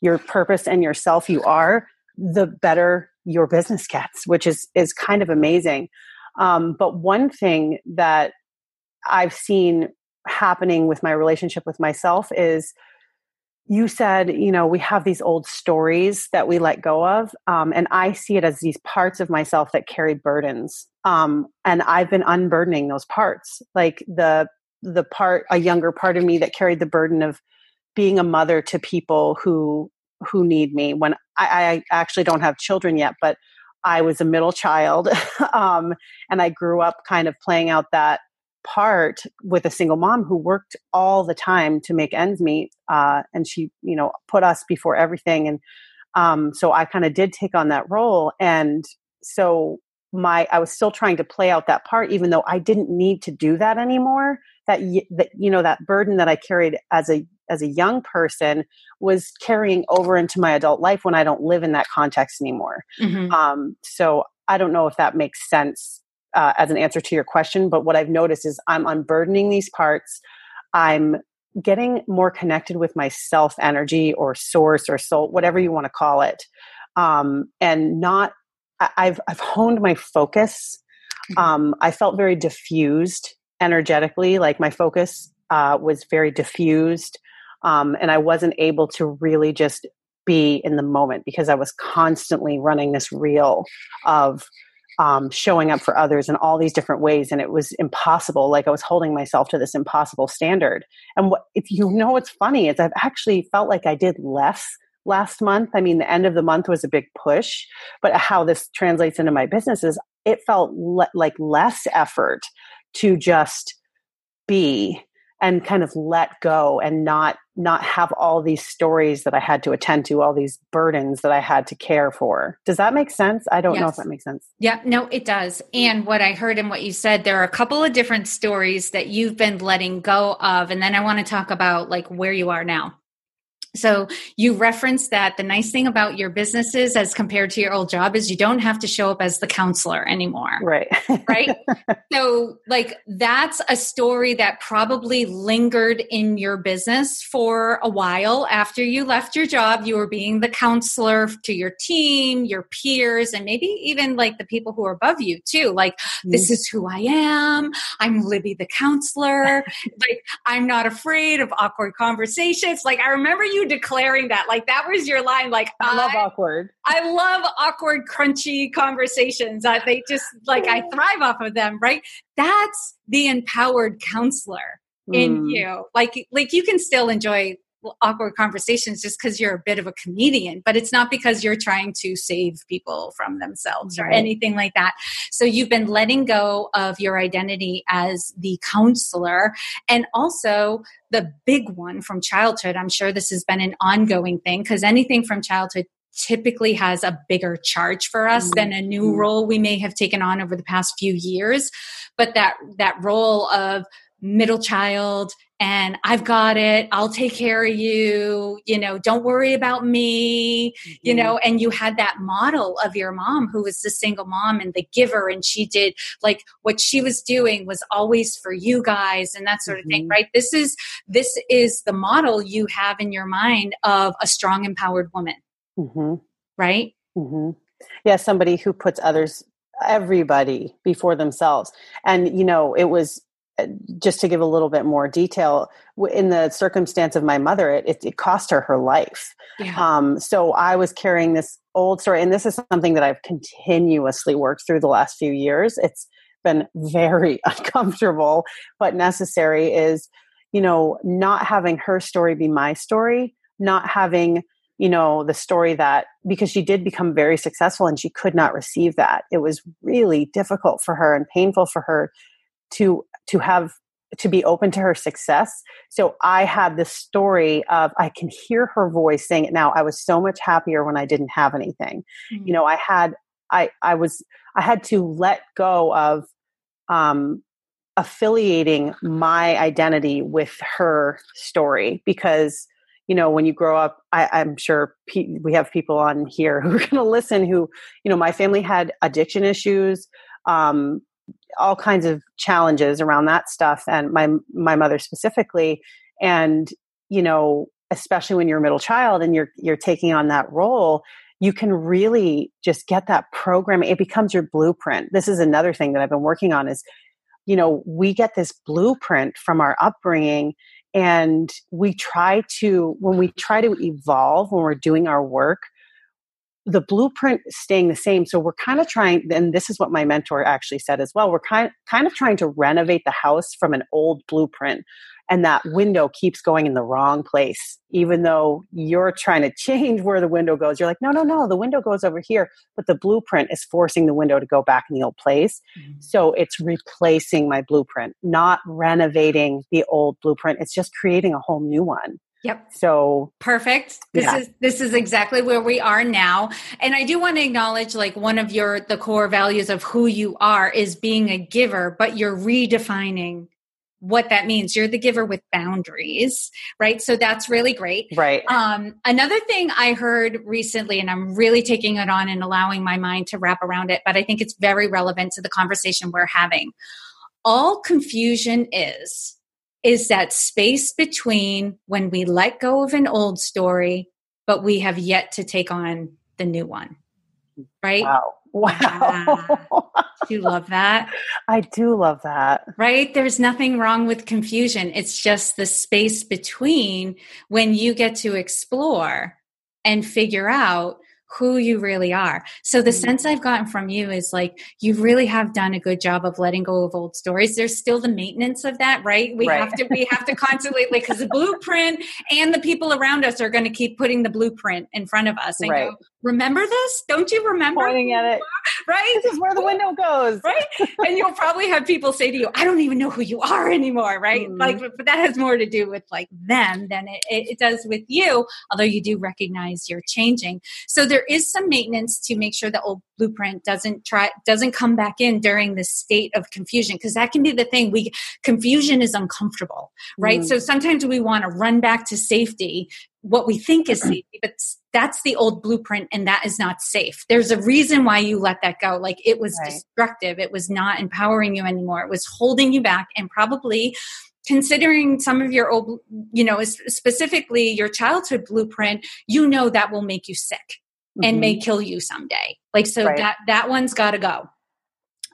your purpose and yourself you are, the better your business gets, which is is kind of amazing. Um, but one thing that I've seen happening with my relationship with myself is you said, you know, we have these old stories that we let go of. Um, and I see it as these parts of myself that carry burdens. Um, and I've been unburdening those parts. Like the, the part, a younger part of me that carried the burden of being a mother to people who, who need me when I, I actually don't have children yet, but I was a middle child. um, and I grew up kind of playing out that part with a single mom who worked all the time to make ends meet uh, and she you know put us before everything and um, so i kind of did take on that role and so my i was still trying to play out that part even though i didn't need to do that anymore that, that you know that burden that i carried as a as a young person was carrying over into my adult life when i don't live in that context anymore mm-hmm. um, so i don't know if that makes sense uh, as an answer to your question, but what I've noticed is I'm unburdening these parts. I'm getting more connected with my self energy or source or soul, whatever you want to call it. Um, and not, I've, I've honed my focus. Mm-hmm. Um, I felt very diffused energetically, like my focus uh, was very diffused. Um, and I wasn't able to really just be in the moment because I was constantly running this reel of um, showing up for others in all these different ways and it was impossible. Like i was holding myself to this impossible standard. And what if you know what's funny is i've actually felt like i did less last month. I mean the end of the month was a big push but how this translates into my business is it felt le- like less effort to just be and kind of let go and not not have all these stories that I had to attend to, all these burdens that I had to care for. Does that make sense? I don't yes. know if that makes sense. Yeah, no, it does. And what I heard and what you said, there are a couple of different stories that you've been letting go of. And then I want to talk about like where you are now. So you referenced that the nice thing about your businesses as compared to your old job is you don't have to show up as the counselor anymore. Right. right. So like that's a story that probably lingered in your business for a while after you left your job. You were being the counselor to your team, your peers, and maybe even like the people who are above you too. Like, mm-hmm. this is who I am. I'm Libby the counselor. like, I'm not afraid of awkward conversations. Like, I remember you declaring that. Like that was your line. Like I love I, awkward. I love awkward, crunchy conversations. Uh, they just like I thrive off of them. Right. That's the empowered counselor in mm. you. Like like you can still enjoy awkward conversations just because you're a bit of a comedian, but it's not because you're trying to save people from themselves right. or anything like that. So you've been letting go of your identity as the counselor and also the big one from childhood. I'm sure this has been an ongoing thing because anything from childhood typically has a bigger charge for us mm-hmm. than a new mm-hmm. role we may have taken on over the past few years but that that role of middle child and I've got it. I'll take care of you. You know, don't worry about me. Mm-hmm. You know, and you had that model of your mom who was the single mom and the giver. And she did like what she was doing was always for you guys and that sort of mm-hmm. thing, right? This is, this is the model you have in your mind of a strong, empowered woman. Mm-hmm. Right? Mm-hmm. Yeah, somebody who puts others, everybody before themselves. And, you know, it was just to give a little bit more detail in the circumstance of my mother it, it, it cost her her life. Yeah. um, so i was carrying this old story and this is something that i've continuously worked through the last few years. It's been very uncomfortable but necessary is you know not having her story be my story not having you know the story that because she did become very successful and she could not receive that. It was really difficult for her and painful for her to to have to be open to her success. So I had this story of I can hear her voice saying it now. I was so much happier when I didn't have anything. Mm-hmm. You know, I had I I was I had to let go of um affiliating my identity with her story because you know when you grow up I, am sure pe- we have people on here who are going to listen who you know my family had addiction issues um, all kinds of challenges around that stuff and my my mother specifically. And you know especially when you're a middle child and you're you're taking on that role you can really just get that program it becomes your blueprint. This is another thing that i've been working on is you know we get this blueprint from our upbringing and we try to when we try to evolve when we're doing our work the blueprint staying the same. So we're kind of trying, and this is what my mentor actually said as well. We're kind kind of trying to renovate the house from an old blueprint, and that window keeps going in the wrong place. Even though you're trying to change where the window goes, you're like, no, no, no, the window goes over here, but the blueprint is forcing the window to go back in the old place. Mm-hmm. So it's replacing my blueprint, not renovating the old blueprint. It's just creating a whole new one. Yep. So perfect. This yeah. is this is exactly where we are now. And I do want to acknowledge like one of your the core values of who you are is being a giver, but you're redefining what that means. You're the giver with boundaries, right? So that's really great. Right. Um, another thing I heard recently, and I'm really taking it on and allowing my mind to wrap around it, but I think it's very relevant to the conversation we're having. All confusion is is that space between when we let go of an old story, but we have yet to take on the new one. Right? Wow. Wow. do you love that? I do love that. Right? There's nothing wrong with confusion. It's just the space between when you get to explore and figure out who you really are. So the mm-hmm. sense I've gotten from you is like you really have done a good job of letting go of old stories. There's still the maintenance of that, right? We right. have to we have to constantly like because the blueprint and the people around us are going to keep putting the blueprint in front of us and right. go, remember this? Don't you remember? Pointing at it. Right? This is where the window goes. Right? and you'll probably have people say to you, I don't even know who you are anymore, right? Mm-hmm. Like, but, that has more to do with like them than it, it, it does with you, although you do recognize you're changing. So there is some maintenance to make sure the old blueprint doesn't try doesn't come back in during the state of confusion because that can be the thing. We confusion is uncomfortable right? Mm. so sometimes we want to run back to safety what we think is safety but that's the old blueprint and that is not safe. There's a reason why you let that go. Like it was right. destructive. It was not empowering you anymore. It was holding you back and probably considering some of your old you know specifically your childhood blueprint you know that will make you sick mm-hmm. and may mm-hmm. kill you someday. Like so right. that that one's got to go.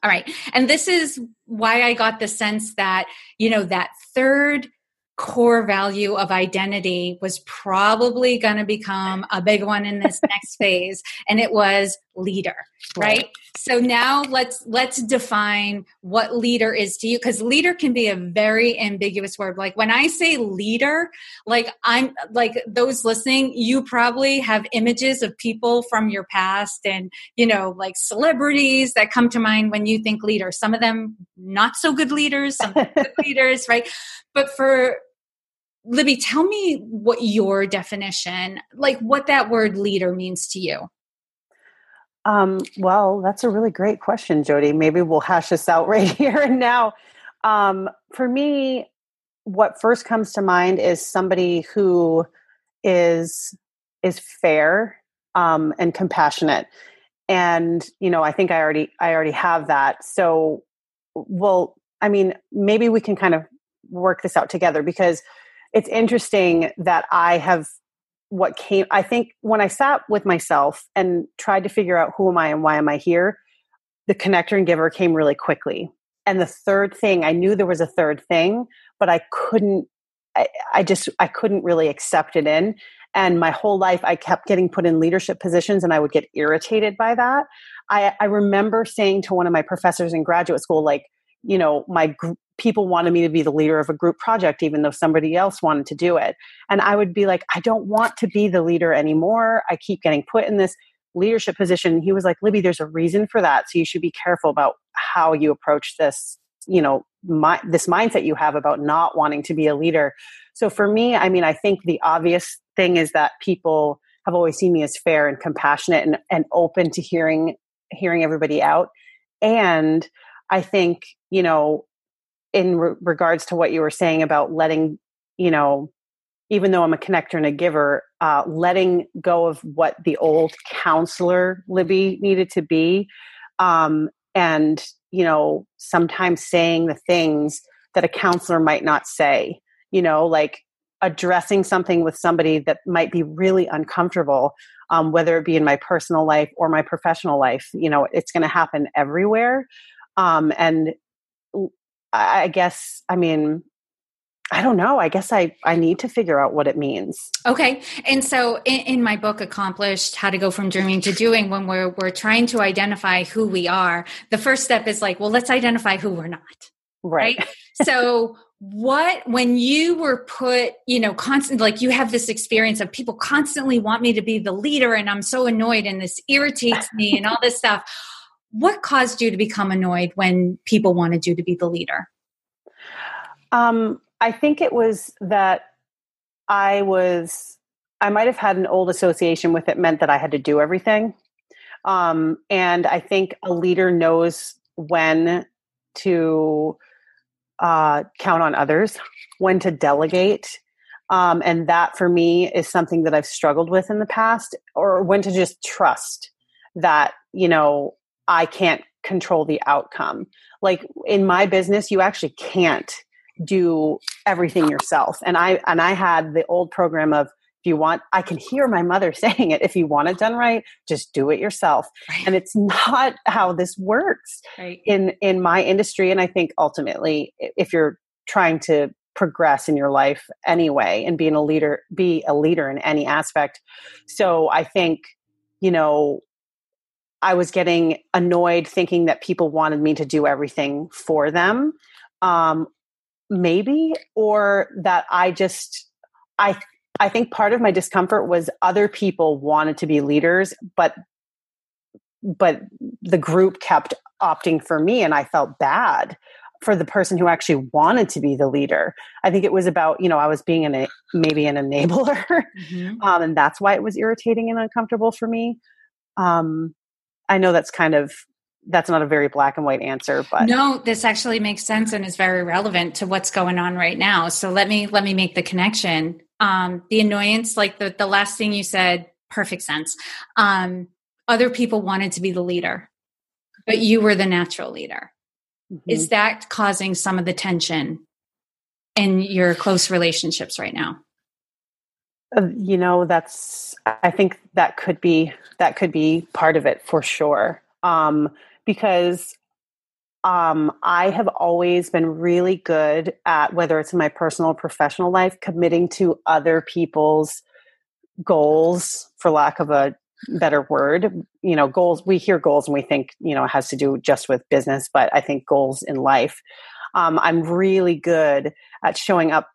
All right. And this is why I got the sense that, you know, that third core value of identity was probably going to become a big one in this next phase and it was leader right? right so now let's let's define what leader is to you because leader can be a very ambiguous word. Like when i say leader like i'm like those listening you probably have images of people from your past and you know like celebrities that come to mind when you think leader. Some of them not so good leaders some good leaders right? But for Libby, tell me what your definition, like what that word leader means to you. Um, well, that's a really great question, Jody. Maybe we'll hash this out right here and now. Um, for me, what first comes to mind is somebody who is is fair um, and compassionate, and you know, I think I already I already have that. So, well, I mean, maybe we can kind of work this out together because it's interesting that I have what came I think when I sat with myself and tried to figure out who am I and why am I here, the connector and giver came really quickly. And the third thing, I knew there was a third thing, but I couldn't I, I just I couldn't really accept it in. And my whole life I kept getting put in leadership positions and I would get irritated by that. I, I remember saying to one of my professors in graduate school, like, you know, my gr- people wanted me to be the leader of a group project, even though somebody else wanted to do it. And I would be like, I don't want to be the leader anymore. I keep getting put in this leadership position. He was like, Libby, there's a reason for that. So you should be careful about how you approach this, you know, my, this mindset you have about not wanting to be a leader. So for me, I mean, I think the obvious thing is that people have always seen me as fair and compassionate and, and open to hearing hearing everybody out. And I think, you know, in re- regards to what you were saying about letting, you know, even though I'm a connector and a giver, uh, letting go of what the old counselor Libby needed to be. Um, and, you know, sometimes saying the things that a counselor might not say, you know, like addressing something with somebody that might be really uncomfortable, um, whether it be in my personal life or my professional life. You know, it's going to happen everywhere. Um, and I guess, I mean, I don't know. I guess I, I need to figure out what it means. Okay. And so in, in, my book, Accomplished How to Go From Dreaming to Doing, when we're, we're trying to identify who we are, the first step is like, well, let's identify who we're not. Right. right? so what, when you were put, you know, constant, like you have this experience of people constantly want me to be the leader and I'm so annoyed and this irritates me and all this stuff what caused you to become annoyed when people wanted you to be the leader? Um, I think it was that I was, I might have had an old association with it, meant that I had to do everything. Um, and I think a leader knows when to uh, count on others, when to delegate. Um, and that for me is something that I've struggled with in the past, or when to just trust that, you know, I can't control the outcome. Like in my business, you actually can't do everything yourself. And I and I had the old program of if you want I can hear my mother saying it if you want it done right, just do it yourself. Right. And it's not how this works right. in in my industry and I think ultimately if you're trying to progress in your life anyway and being a leader be a leader in any aspect. So I think you know I was getting annoyed thinking that people wanted me to do everything for them. Um, maybe, or that I just, I, I think part of my discomfort was other people wanted to be leaders, but, but the group kept opting for me and I felt bad for the person who actually wanted to be the leader. I think it was about, you know, I was being an, maybe an enabler. Mm-hmm. Um, and that's why it was irritating and uncomfortable for me. Um, I know that's kind of that's not a very black and white answer but no this actually makes sense and is very relevant to what's going on right now. So let me let me make the connection. Um the annoyance like the the last thing you said perfect sense. Um other people wanted to be the leader but you were the natural leader. Mm-hmm. is that causing some of the tension in your close relationships right now you know that's i think that could be that could be part of it for sure um because um, I have always been really good at whether it's in my personal or professional life, committing to other people's goals, for lack of a better word. You know, goals, we hear goals and we think, you know, it has to do just with business, but I think goals in life. Um, I'm really good at showing up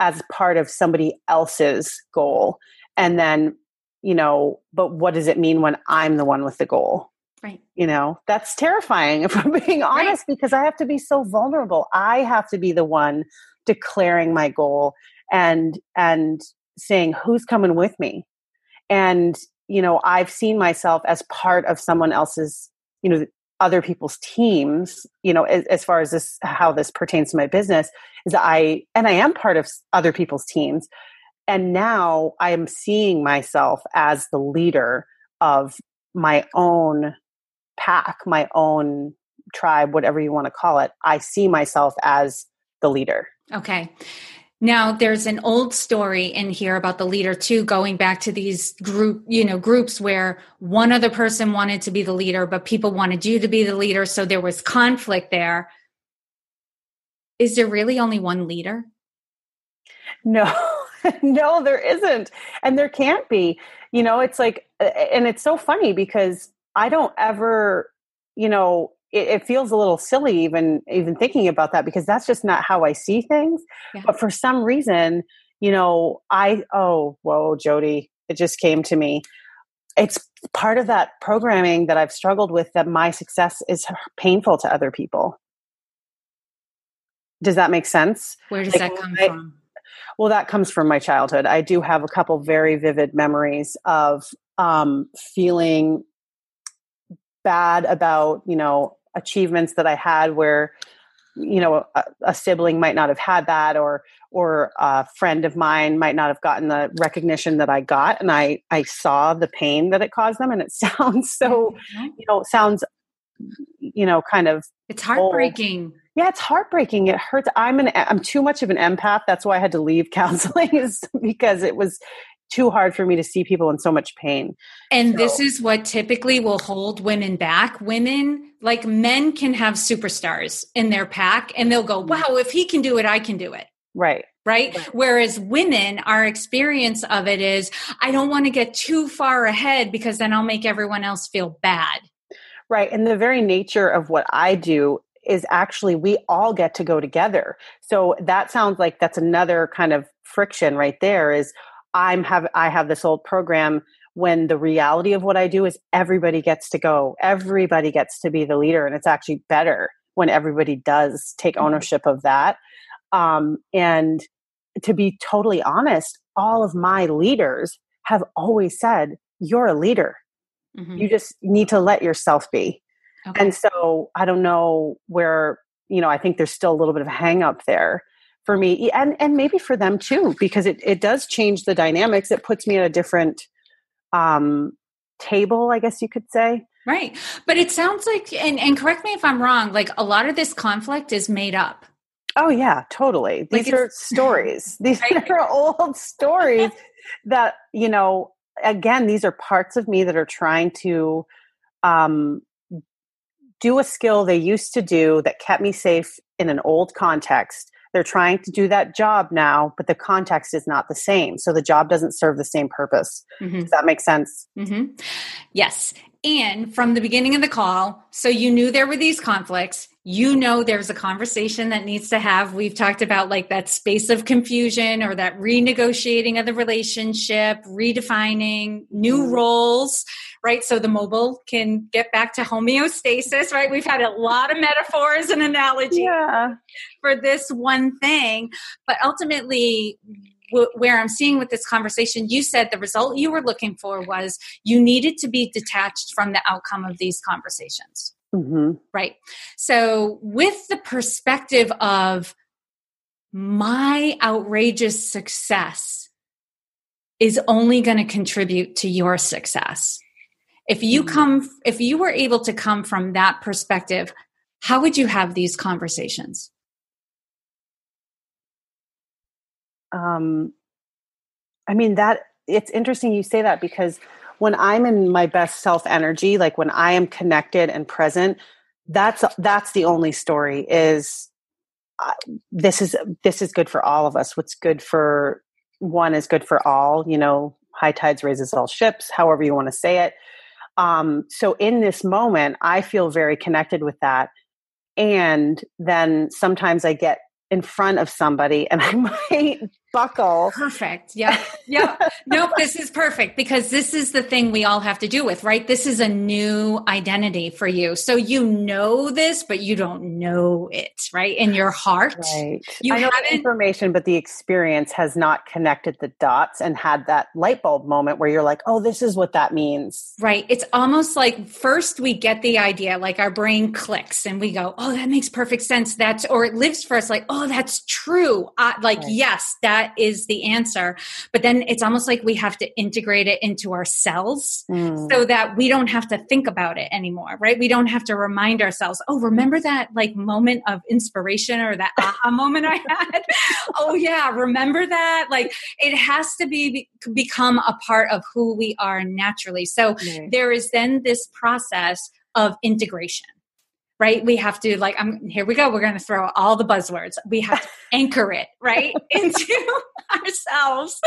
as part of somebody else's goal. And then, you know, but what does it mean when I'm the one with the goal? Right. You know, that's terrifying if I'm being honest right. because I have to be so vulnerable. I have to be the one declaring my goal and and saying who's coming with me. And you know, I've seen myself as part of someone else's, you know, other people's teams, you know, as, as far as this how this pertains to my business is I and I am part of other people's teams. And now I am seeing myself as the leader of my own pack, my own tribe, whatever you want to call it, I see myself as the leader. Okay. Now there's an old story in here about the leader too, going back to these group, you know, groups where one other person wanted to be the leader, but people wanted you to be the leader. So there was conflict there. Is there really only one leader? No, no, there isn't. And there can't be. You know, it's like, and it's so funny because I don't ever, you know, it, it, feels a little silly even even thinking about that because that's just not how I see things. Yeah. But for some reason, you know, I oh whoa, Jody, it just came to me. It's part of that programming that I've struggled with that my success is painful to other people. Does that make sense? Where does like, that come I, from? Well, that comes from my childhood. I do have a couple very vivid memories of um, feeling bad about you know achievements that I had where you know a, a, sibling might not have had that or or a friend of mine might not have gotten the recognition that I got and I I saw the pain that it caused them. And it sounds so mm-hmm. you know sounds you know kind of it's heartbreaking. old. yeah it's heartbreaking. It hurts. I'm an i'm too much of an empath. That's why i had to leave counseling is because it was too hard for me to see people in so much pain. And so. this is what typically will hold women back. Women, like men, can have superstars in their pack and they'll go, mm-hmm. wow, if he can do it, I can do it. Right. Right? right. Whereas women, our experience of it is, I don't want to get too far ahead because then I'll make everyone else feel bad. Right. And the very nature of what I do is actually we all get to go together. So that sounds like that's another kind of friction right there is I'm have I have this old program when the reality of what I do is everybody gets to go. Everybody gets to be the leader and it's actually better when everybody does take mm-hmm. ownership of that. Um, and to be totally honest, all of my leaders have always said, You're a leader. Mm-hmm. You just need to let yourself be. Okay. And so I don't know where, you know, I think there's still a little bit of a hang up there for me and and maybe for them too because it, it does change the dynamics. It puts me at a different um table i guess you could say. Right. But it sounds like and, and correct me if i'm wrong like a lot of this conflict is made up. Oh yeah totally. These like are stories. These right. are old stories that you know again these are parts of me that are trying to um do a skill they used to do that kept me safe in an old context they're trying to do that job now, but the context is not the same. So the job doesn't serve the same purpose. Mm-hmm. Does that make sense? Mm-hmm. Yes. And from the beginning of the call, so you knew there were these conflicts you know there's a conversation that needs to have we've talked about like that space of confusion or that renegotiating of the relationship redefining new mm-hmm. roles right so the mobile can get back to homeostasis right we've had a lot of metaphors and analogies yeah. for this one thing but ultimately where I'm seeing with this conversation, you said the result you were looking for was you needed to be detached from the outcome of these conversations. Mm-hmm. Right. So, with the perspective of my outrageous success is only going to contribute to your success. If you mm-hmm. come, if you were able to come from that perspective, how would you have these conversations? Um, I mean, that it's interesting you say that because when I'm in my best self energy, like when I am connected and present, that's that's the only story is uh, this is this is good for all of us. What's good for one is good for all you know high tides raises all ships however you want to say it. Um, so in this moment i feel very connected with that. And then sometimes i get in front of somebody and i might buckle. Perfect. Yeah. Yeah. nope. This is perfect because this is the thing we all have to do with, right? This is a new identity for you. So you know this, but you don't know it, right? In your heart. Right. You I know the information, but the experience has not connected the dots and had that light bulb moment where you're like, oh, this is what that means. Right. It's almost like first we get the idea, like our brain clicks and we go, oh, that makes perfect sense. That's, or it lives for us like, oh, that's true. Uh, like, right. yes, that that is the answer. But then it's almost like we have to integrate it into ourselves mm. so that we don't have to think about it anymore, right? We don't have to remind ourselves, oh, remember that like moment of inspiration or that aha moment I had? oh, yeah, remember that? Like it has to be become a part of who we are naturally. So mm. there is then this process of integration right? We have to like, I'm here we go. We're going to throw all the buzzwords. We have to anchor it right into ourselves.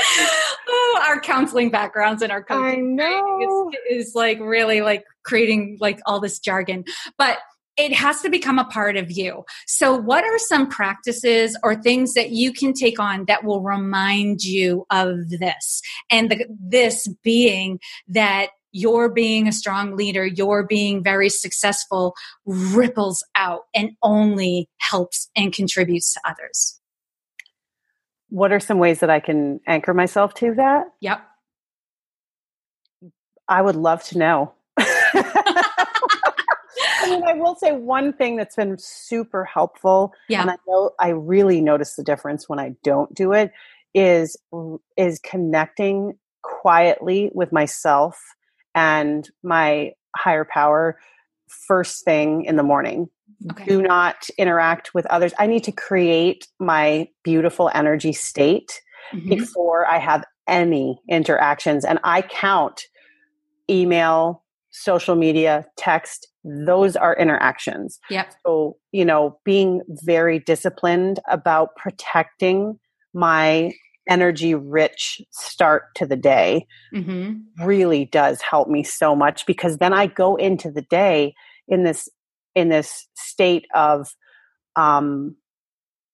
Oh, our counseling backgrounds and our coaching I know. Is, is like really like creating like all this jargon, but it has to become a part of you. So, what are some practices or things that you can take on that will remind you of this? And the, this being that your being a strong leader, your being very successful ripples out and only helps and contributes to others. What are some ways that I can anchor myself to that? Yep. I would love to know. I mean, I will say one thing that's been super helpful, yeah. and I know I really notice the difference when I don't do it, is is connecting quietly with myself and my higher power first thing in the morning. Okay. Do not interact with others. I need to create my beautiful energy state mm-hmm. before I have any interactions. And I count email, social media, text, those are interactions. Yep. So, you know, being very disciplined about protecting my energy rich start to the day mm-hmm. really does help me so much because then I go into the day in this in this state of um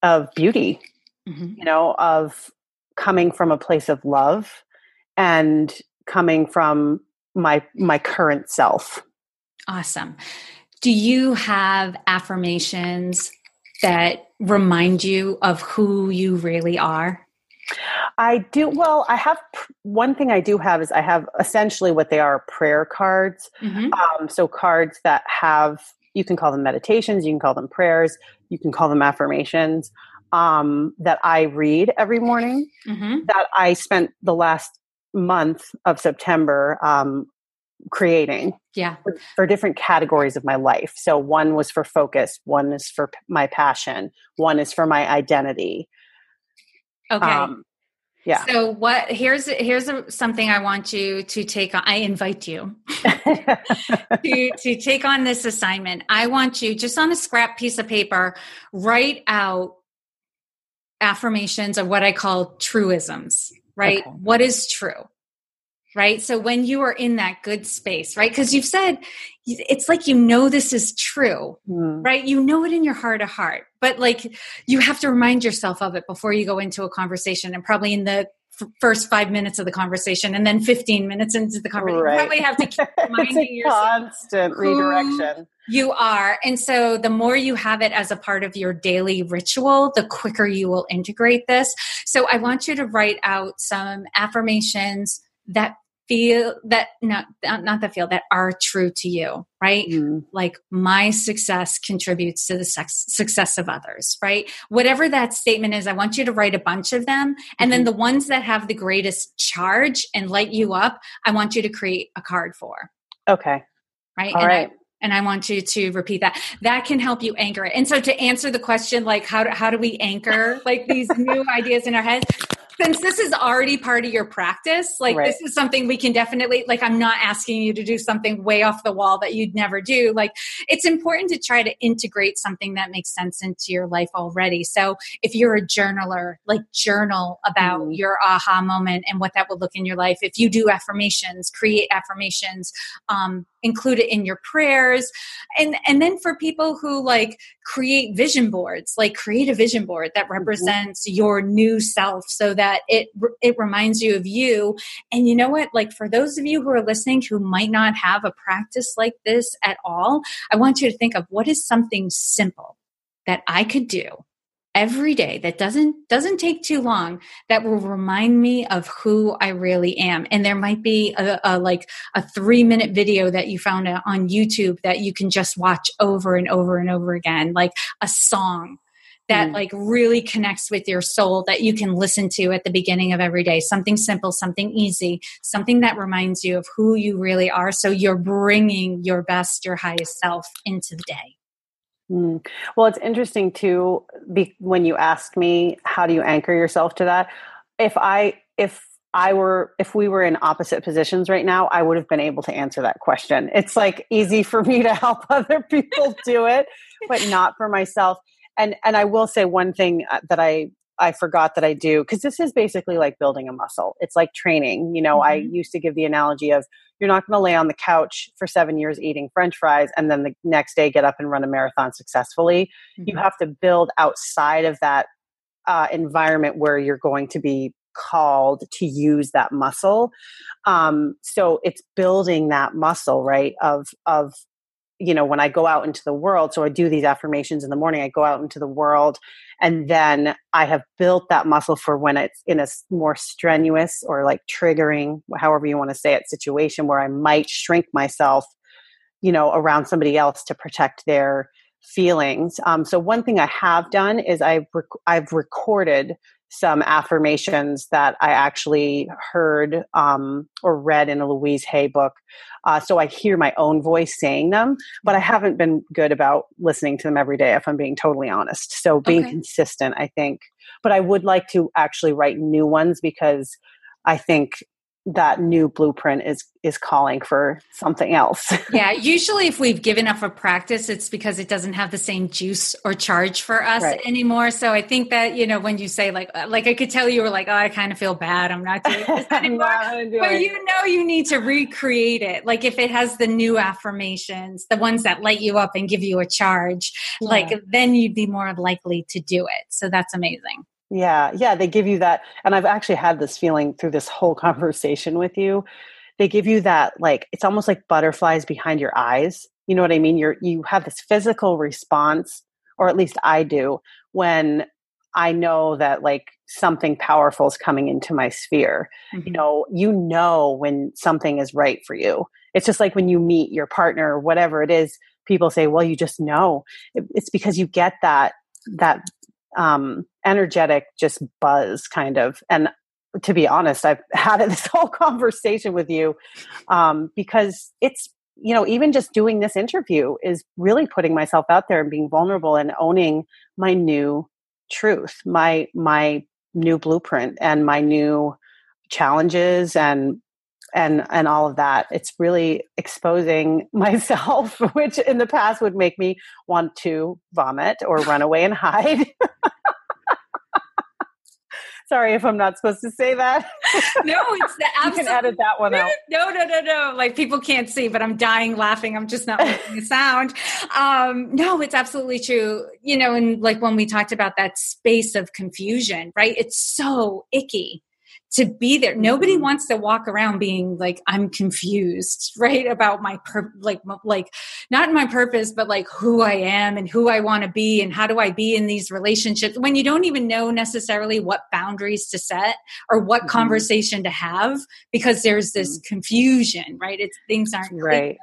of beauty mm-hmm. you know of coming from a place of love and coming from my my current self awesome do you have affirmations that remind you of who you really are I do. Well, I have one thing I do have is I have essentially what they are prayer cards. Mm-hmm. Um, so cards that have, you can call them meditations, you can call them prayers, you can call them affirmations um, that I read every morning. Mm-hmm. That I spent the last month of September um, creating. Yeah. For, for, different categories of my life. So one was for focus, one is for my passion, one is for my identity. Okay. Um, yeah. So what here's here's a, something I want you to take on I invite you to to take on this assignment. I want you just on a scrap piece of paper write out affirmations of what I call truisms, right? Okay. What is true? Right? So when you are in that good space, right? Because you've said it's like you know this is true, mm. right? You know it in your heart of heart, but like you have to remind yourself of it before you go into a conversation and probably in the f- first five minutes of the conversation and then 15 minutes into the conversation. Right. You probably have to keep reminding yourself. Constant redirection. You are. And so the more you have it as a part of your daily ritual, the quicker you will integrate this. So I want you to write out some affirmations that feel that not not that feel that are true to you right mm. like my success contributes to the sex, success of others right whatever that statement is i want you to write a bunch of them and mm-hmm. then the ones that have the greatest charge and light you up i want you to create a card for okay right all and right. I, and I want you to repeat that. That can help you anchor it. And so to answer the question, like how do, how do we anchor like these new ideas in our heads? Since this is already part of your practice, like right. this is something we can definitely, like, I'm not asking you to do something way off the wall that you'd never do. Like, it's important to try to integrate something that makes sense into your life already. So, if you're a journaler, like, journal about mm. your aha moment and what that would look in your life. If you do affirmations, create affirmations, um, include it in your prayers and and then for people who like create vision boards like create a vision board that mm-hmm. represents mm-hmm. your new self so that it it reminds you of you and you know what like for those of you who are listening who might not have a practice like this at all i want you to think of what is something simple that i could do every day that doesn't doesn't take too long that will remind me of who I really am. And there might be a, a, like a 3 minute video that you found on YouTube that you can just watch over and over and over again like a song that mm. like really connects with your soul that you can listen to at the beginning of every day. Something simple something easy something that reminds you of who you really are. So you're bringing your best your highest self into the day Mm. Well, it's interesting too be, when you ask me how do you anchor yourself to that. If I if I were if we were in opposite positions right now, I would have been able to answer that question. It's like easy for me to help other people do it, but not for myself. And and I will say one thing uh, that I I forgot that I do because this is basically like building a muscle. It's like training. You know, mm-hmm. I used to give the analogy of you're not going to lay on the couch for seven years eating french fries and then the next day get up and run a marathon successfully. Mm-hmm. You have to build outside of that uh, environment where you're going to be called to use that muscle. Um, so it's building that muscle, right? Of, of, you know, when I go out into the world, so I do these affirmations in the morning, I go out into the world and then I have built that muscle for when it's in a more strenuous or like triggering, however you want to say it, situation where I might shrink myself, you know, around somebody else to protect their feelings. Um, so one thing I have done is I've rec- I've recorded some affirmations that I actually heard um, or read in a Louise Hay book. Uh, so I hear my own voice saying them, but I haven't been good about listening to them every day, if I'm being totally honest. So being okay. consistent, I think. But I would like to actually write new ones because I think that new blueprint is is calling for something else. yeah, usually if we've given up a practice, it's because it doesn't have the same juice or charge for us right. anymore. So I think that you know when you say like uh, like I could tell you were like, oh, I kind of feel bad. I'm not doing this anymore. do but you know you need to recreate it. Like if it has the new affirmations, the ones that light you up and give you a charge, yeah. like then you'd be more likely to do it. So that's amazing. Yeah, yeah, they give you that. And I've actually had this feeling through this whole conversation with you. They give you that, like, it's almost like butterflies behind your eyes. You know what I mean? You're, you have this physical response, or at least I do, when I know that, like, something powerful is coming into my sphere. Mm-hmm. You know, you know when something is right for you. It's just like when you meet your partner or whatever it is, people say, well, you just know. It's because you get that that um, energetic, just buzz kind of. And to be honest, I've had this whole conversation with you um, because it's, you know, even just doing this interview is really putting myself out there and being vulnerable and owning my new truth, my, my new blueprint and my new challenges and and and all of that it's really exposing myself which in the past would make me want to vomit or run away and hide Sorry if I'm not supposed to say that. No, it's the absolute. you can edit that one out. No, no, no, no. Like people can't see, but I'm dying laughing. I'm just not making a sound. Um, no, it's absolutely true. You know, and like when we talked about that space of confusion, right? It's so icky to be there. Nobody mm-hmm. wants to walk around being like, I'm confused, right? About my, pur- like, like, not my purpose, but like who I am and who I want to be and how do I be in these relationships when you don't even know necessarily what boundaries to set or what mm-hmm. conversation to have because there's this mm-hmm. confusion, right? It's things aren't right.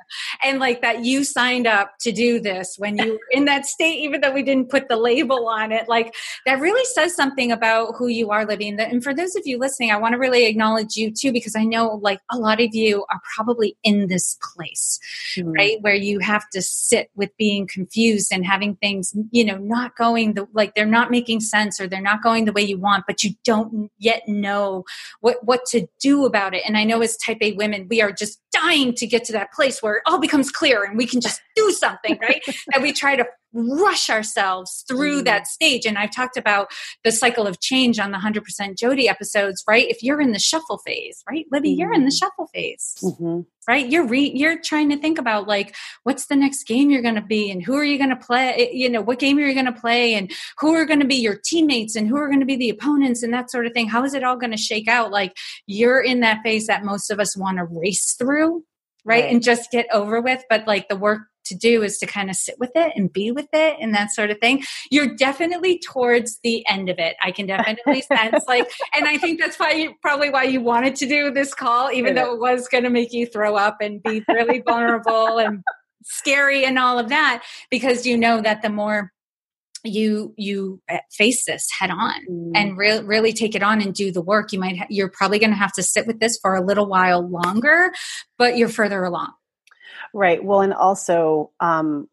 And like that you signed up to do this when you were in that state, even though we didn't put the label on it, like that really says something about who you are living. And for those of you listening, I want to really acknowledge you too, because I know like a lot of you are probably in this place, mm-hmm. right? Where you have to sit with being confused and having things, you know, not going the, like they're not making sense or they're not going the way you want, but you don't yet know what, what to do about it. And I know as type A women, we are just dying to get to that place where it all becomes clear and we can just do something, right? and we try to rush ourselves through mm. that stage. And I've talked about the cycle of change on the 100% Jody episodes, right? If you're in the shuffle phase, right? Libby, mm. you're in the mm-hmm. shuffle phase. Mm-hmm. Right, you're re- you're trying to think about like what's the next game you're going to be, and who are you going to play? You know, what game are you going to play, and who are going to be your teammates, and who are going to be the opponents, and that sort of thing. How is it all going to shake out? Like you're in that phase that most of us want to race through, right? right? And just get over with. But like the work to do is to kind of sit with it and be with it and that sort of thing. You're definitely towards the end of it. I can definitely sense like, and I think that's why you probably why you wanted to do this call, even though it was going to make you throw up and be really vulnerable and scary and all of that, because you know that the more you you eh, face this head on mm. and re- really take it on and do the work you might ha- you're probably going to have to sit with this for a little while longer but you're further along Right. Well, and also um,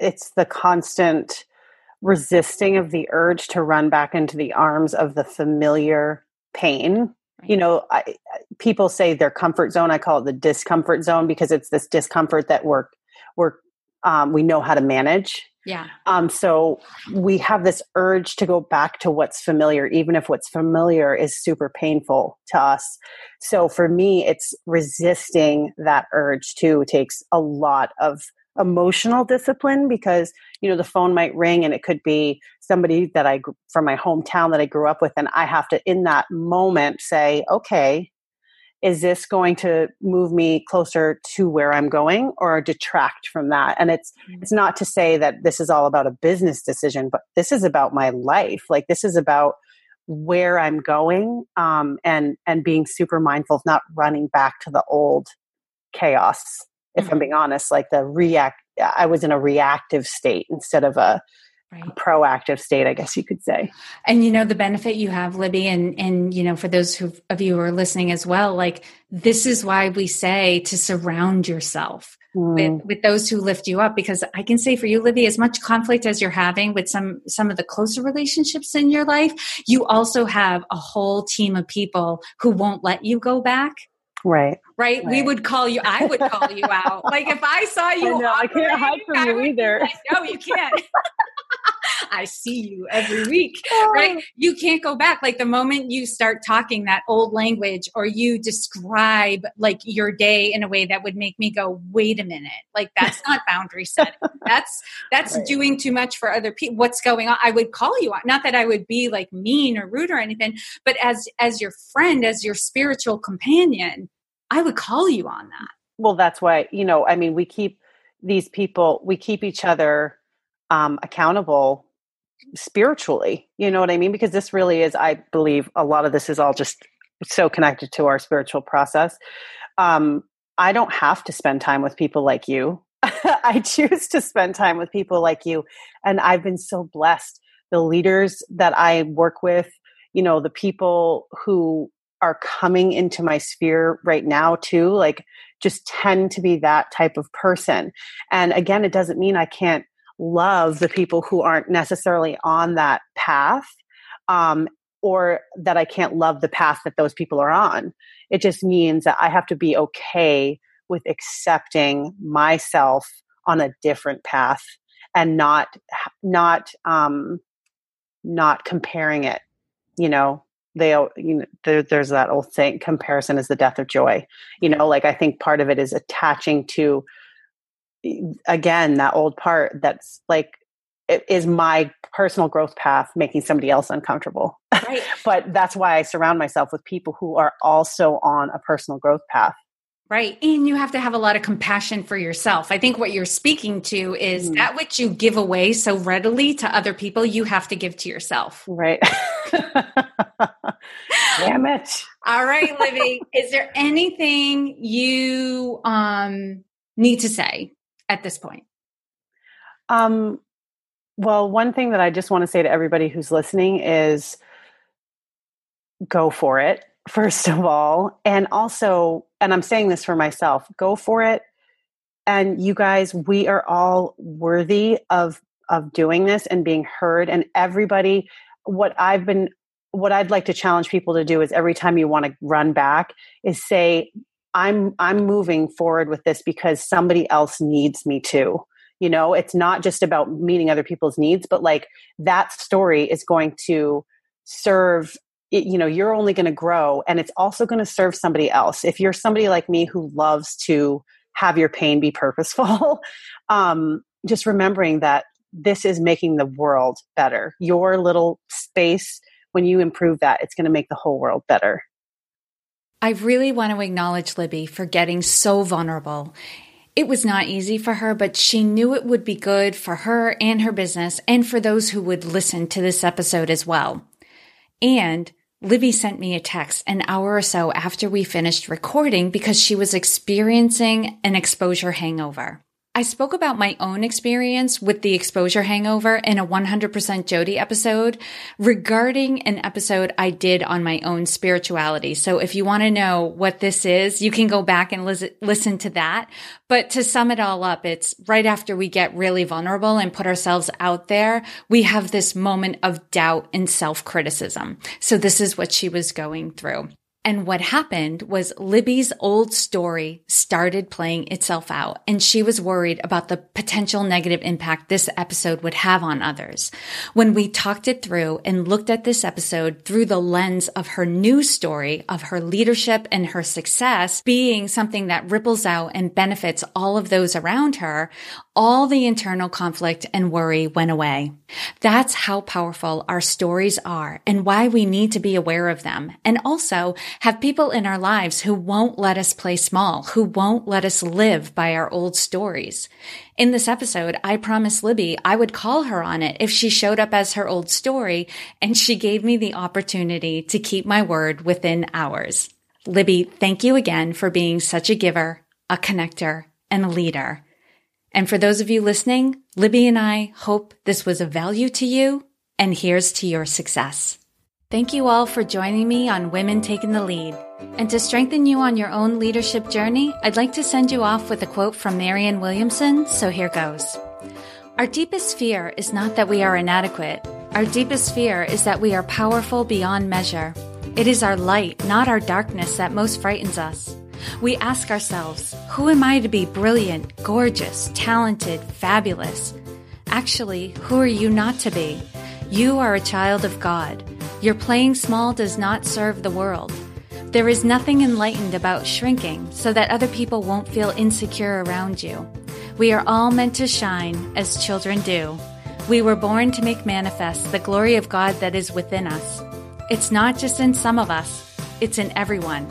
it's the constant resisting of the urge to run back into the arms of the familiar pain. Right. You know, I, people say their comfort zone. I call it the discomfort zone because it's this discomfort that we're we're um, we know how to manage yeah. Um, so we have this urge to go back to what's familiar, even if what's familiar is super painful to us. So for me, it's resisting that urge too takes a lot of emotional discipline because you know the phone might ring and it could be somebody that I from my hometown that I grew up with and I have to in that moment say okay is this going to move me closer to where i'm going or detract from that and it's mm. it's not to say that this is all about a business decision but this is about my life like this is about where i'm going um, and and being super mindful of not running back to the old chaos if mm-hmm. i'm being honest like the react i was in a reactive state instead of a right. proactive state, I guess you could say. And you know the benefit you have, Libby, and and you know for those who, of you who are listening as well, like this is why we say to surround yourself mm. with with those who lift you up. Because I can say for you, Libby, as much conflict as you're having with some some of the closer relationships in your life, you also have a whole team of people who won't let you go back. Right. Right. Right. We would call you, I would call you out. Like if I saw you, I, know, I can't hide from you either. no, you can't. I see you every week, right? Oh. You can't go back. Like the moment you start talking that old language or you describe like your day in a way that would make me go, wait a minute, like that's not boundary setting. That's, that's right. doing too much for other people. What's going on? I would call you out. Not that I would be like mean or rude or anything, but as, as your friend, as your spiritual companion, I would call you on that. Well, that's why, you know, I mean, we keep these people, we keep each other um, accountable spiritually. You know what I mean? Because this really is, I believe, a lot of this is all just so connected to our spiritual process. Um, I don't have to spend time with people like you. I choose to spend time with people like you. And I've been so blessed. The leaders that I work with, you know, the people who are coming into my sphere right now, too, like just tend to be that type of person. And again, it doesn't mean I can't love the people who aren't necessarily on that path um, or that I can't love the path that those people are on. It just means that I have to be okay with accepting myself on a different path and not not um not comparing it you know they you know there, there's that old saying comparison is the death of joy. You know like i think part of it is attaching to again that old part that's like it is my personal growth path making somebody else uncomfortable. Right. but that's why i surround myself with people who are also on a personal growth path Right. And you have to have a lot of compassion for yourself. I think what you're speaking to is mm. that which you give away so readily to other people, you have to give to yourself. Right. Damn it. All right, Libby. is there anything you um, need to say at this point? Um, well, one thing that I just want to say to everybody who's listening is go for it. first of all. And also, and I'm saying this for myself, go for it. And you guys, we are all worthy of of doing this and being heard. And everybody, what I've been what I'd like to challenge people to do is every time you want to run back is say, I'm I'm moving forward with this because somebody else needs me to. You know, it's not just about meeting other people's needs, but like that story is going to serve you know you're only going to grow and it's also going to serve somebody else if you're somebody like me who loves to have your pain be purposeful um, just remembering that this is making the world better your little space when you improve that it's going to make the whole world better I really want to acknowledge Libby for getting so vulnerable. It was not easy for her, but she knew it would be good for her and her business and for those who would listen to this episode as well. And Libby sent me a text an hour or so after we finished recording because she was experiencing an exposure hangover. I spoke about my own experience with the exposure hangover in a 100% Jodi episode regarding an episode I did on my own spirituality. So if you want to know what this is, you can go back and listen to that. But to sum it all up, it's right after we get really vulnerable and put ourselves out there, we have this moment of doubt and self criticism. So this is what she was going through. And what happened was Libby's old story started playing itself out, and she was worried about the potential negative impact this episode would have on others. When we talked it through and looked at this episode through the lens of her new story of her leadership and her success being something that ripples out and benefits all of those around her, all the internal conflict and worry went away. That's how powerful our stories are and why we need to be aware of them. And also have people in our lives who won't let us play small, who won't let us live by our old stories. In this episode, I promised Libby I would call her on it if she showed up as her old story, and she gave me the opportunity to keep my word within hours. Libby, thank you again for being such a giver, a connector, and a leader. And for those of you listening, Libby and I hope this was of value to you, and here's to your success. Thank you all for joining me on Women Taking the Lead. And to strengthen you on your own leadership journey, I'd like to send you off with a quote from Marianne Williamson, so here goes. Our deepest fear is not that we are inadequate. Our deepest fear is that we are powerful beyond measure. It is our light, not our darkness, that most frightens us. We ask ourselves, who am I to be brilliant, gorgeous, talented, fabulous? Actually, who are you not to be? You are a child of God. Your playing small does not serve the world. There is nothing enlightened about shrinking so that other people won't feel insecure around you. We are all meant to shine as children do. We were born to make manifest the glory of God that is within us. It's not just in some of us, it's in everyone.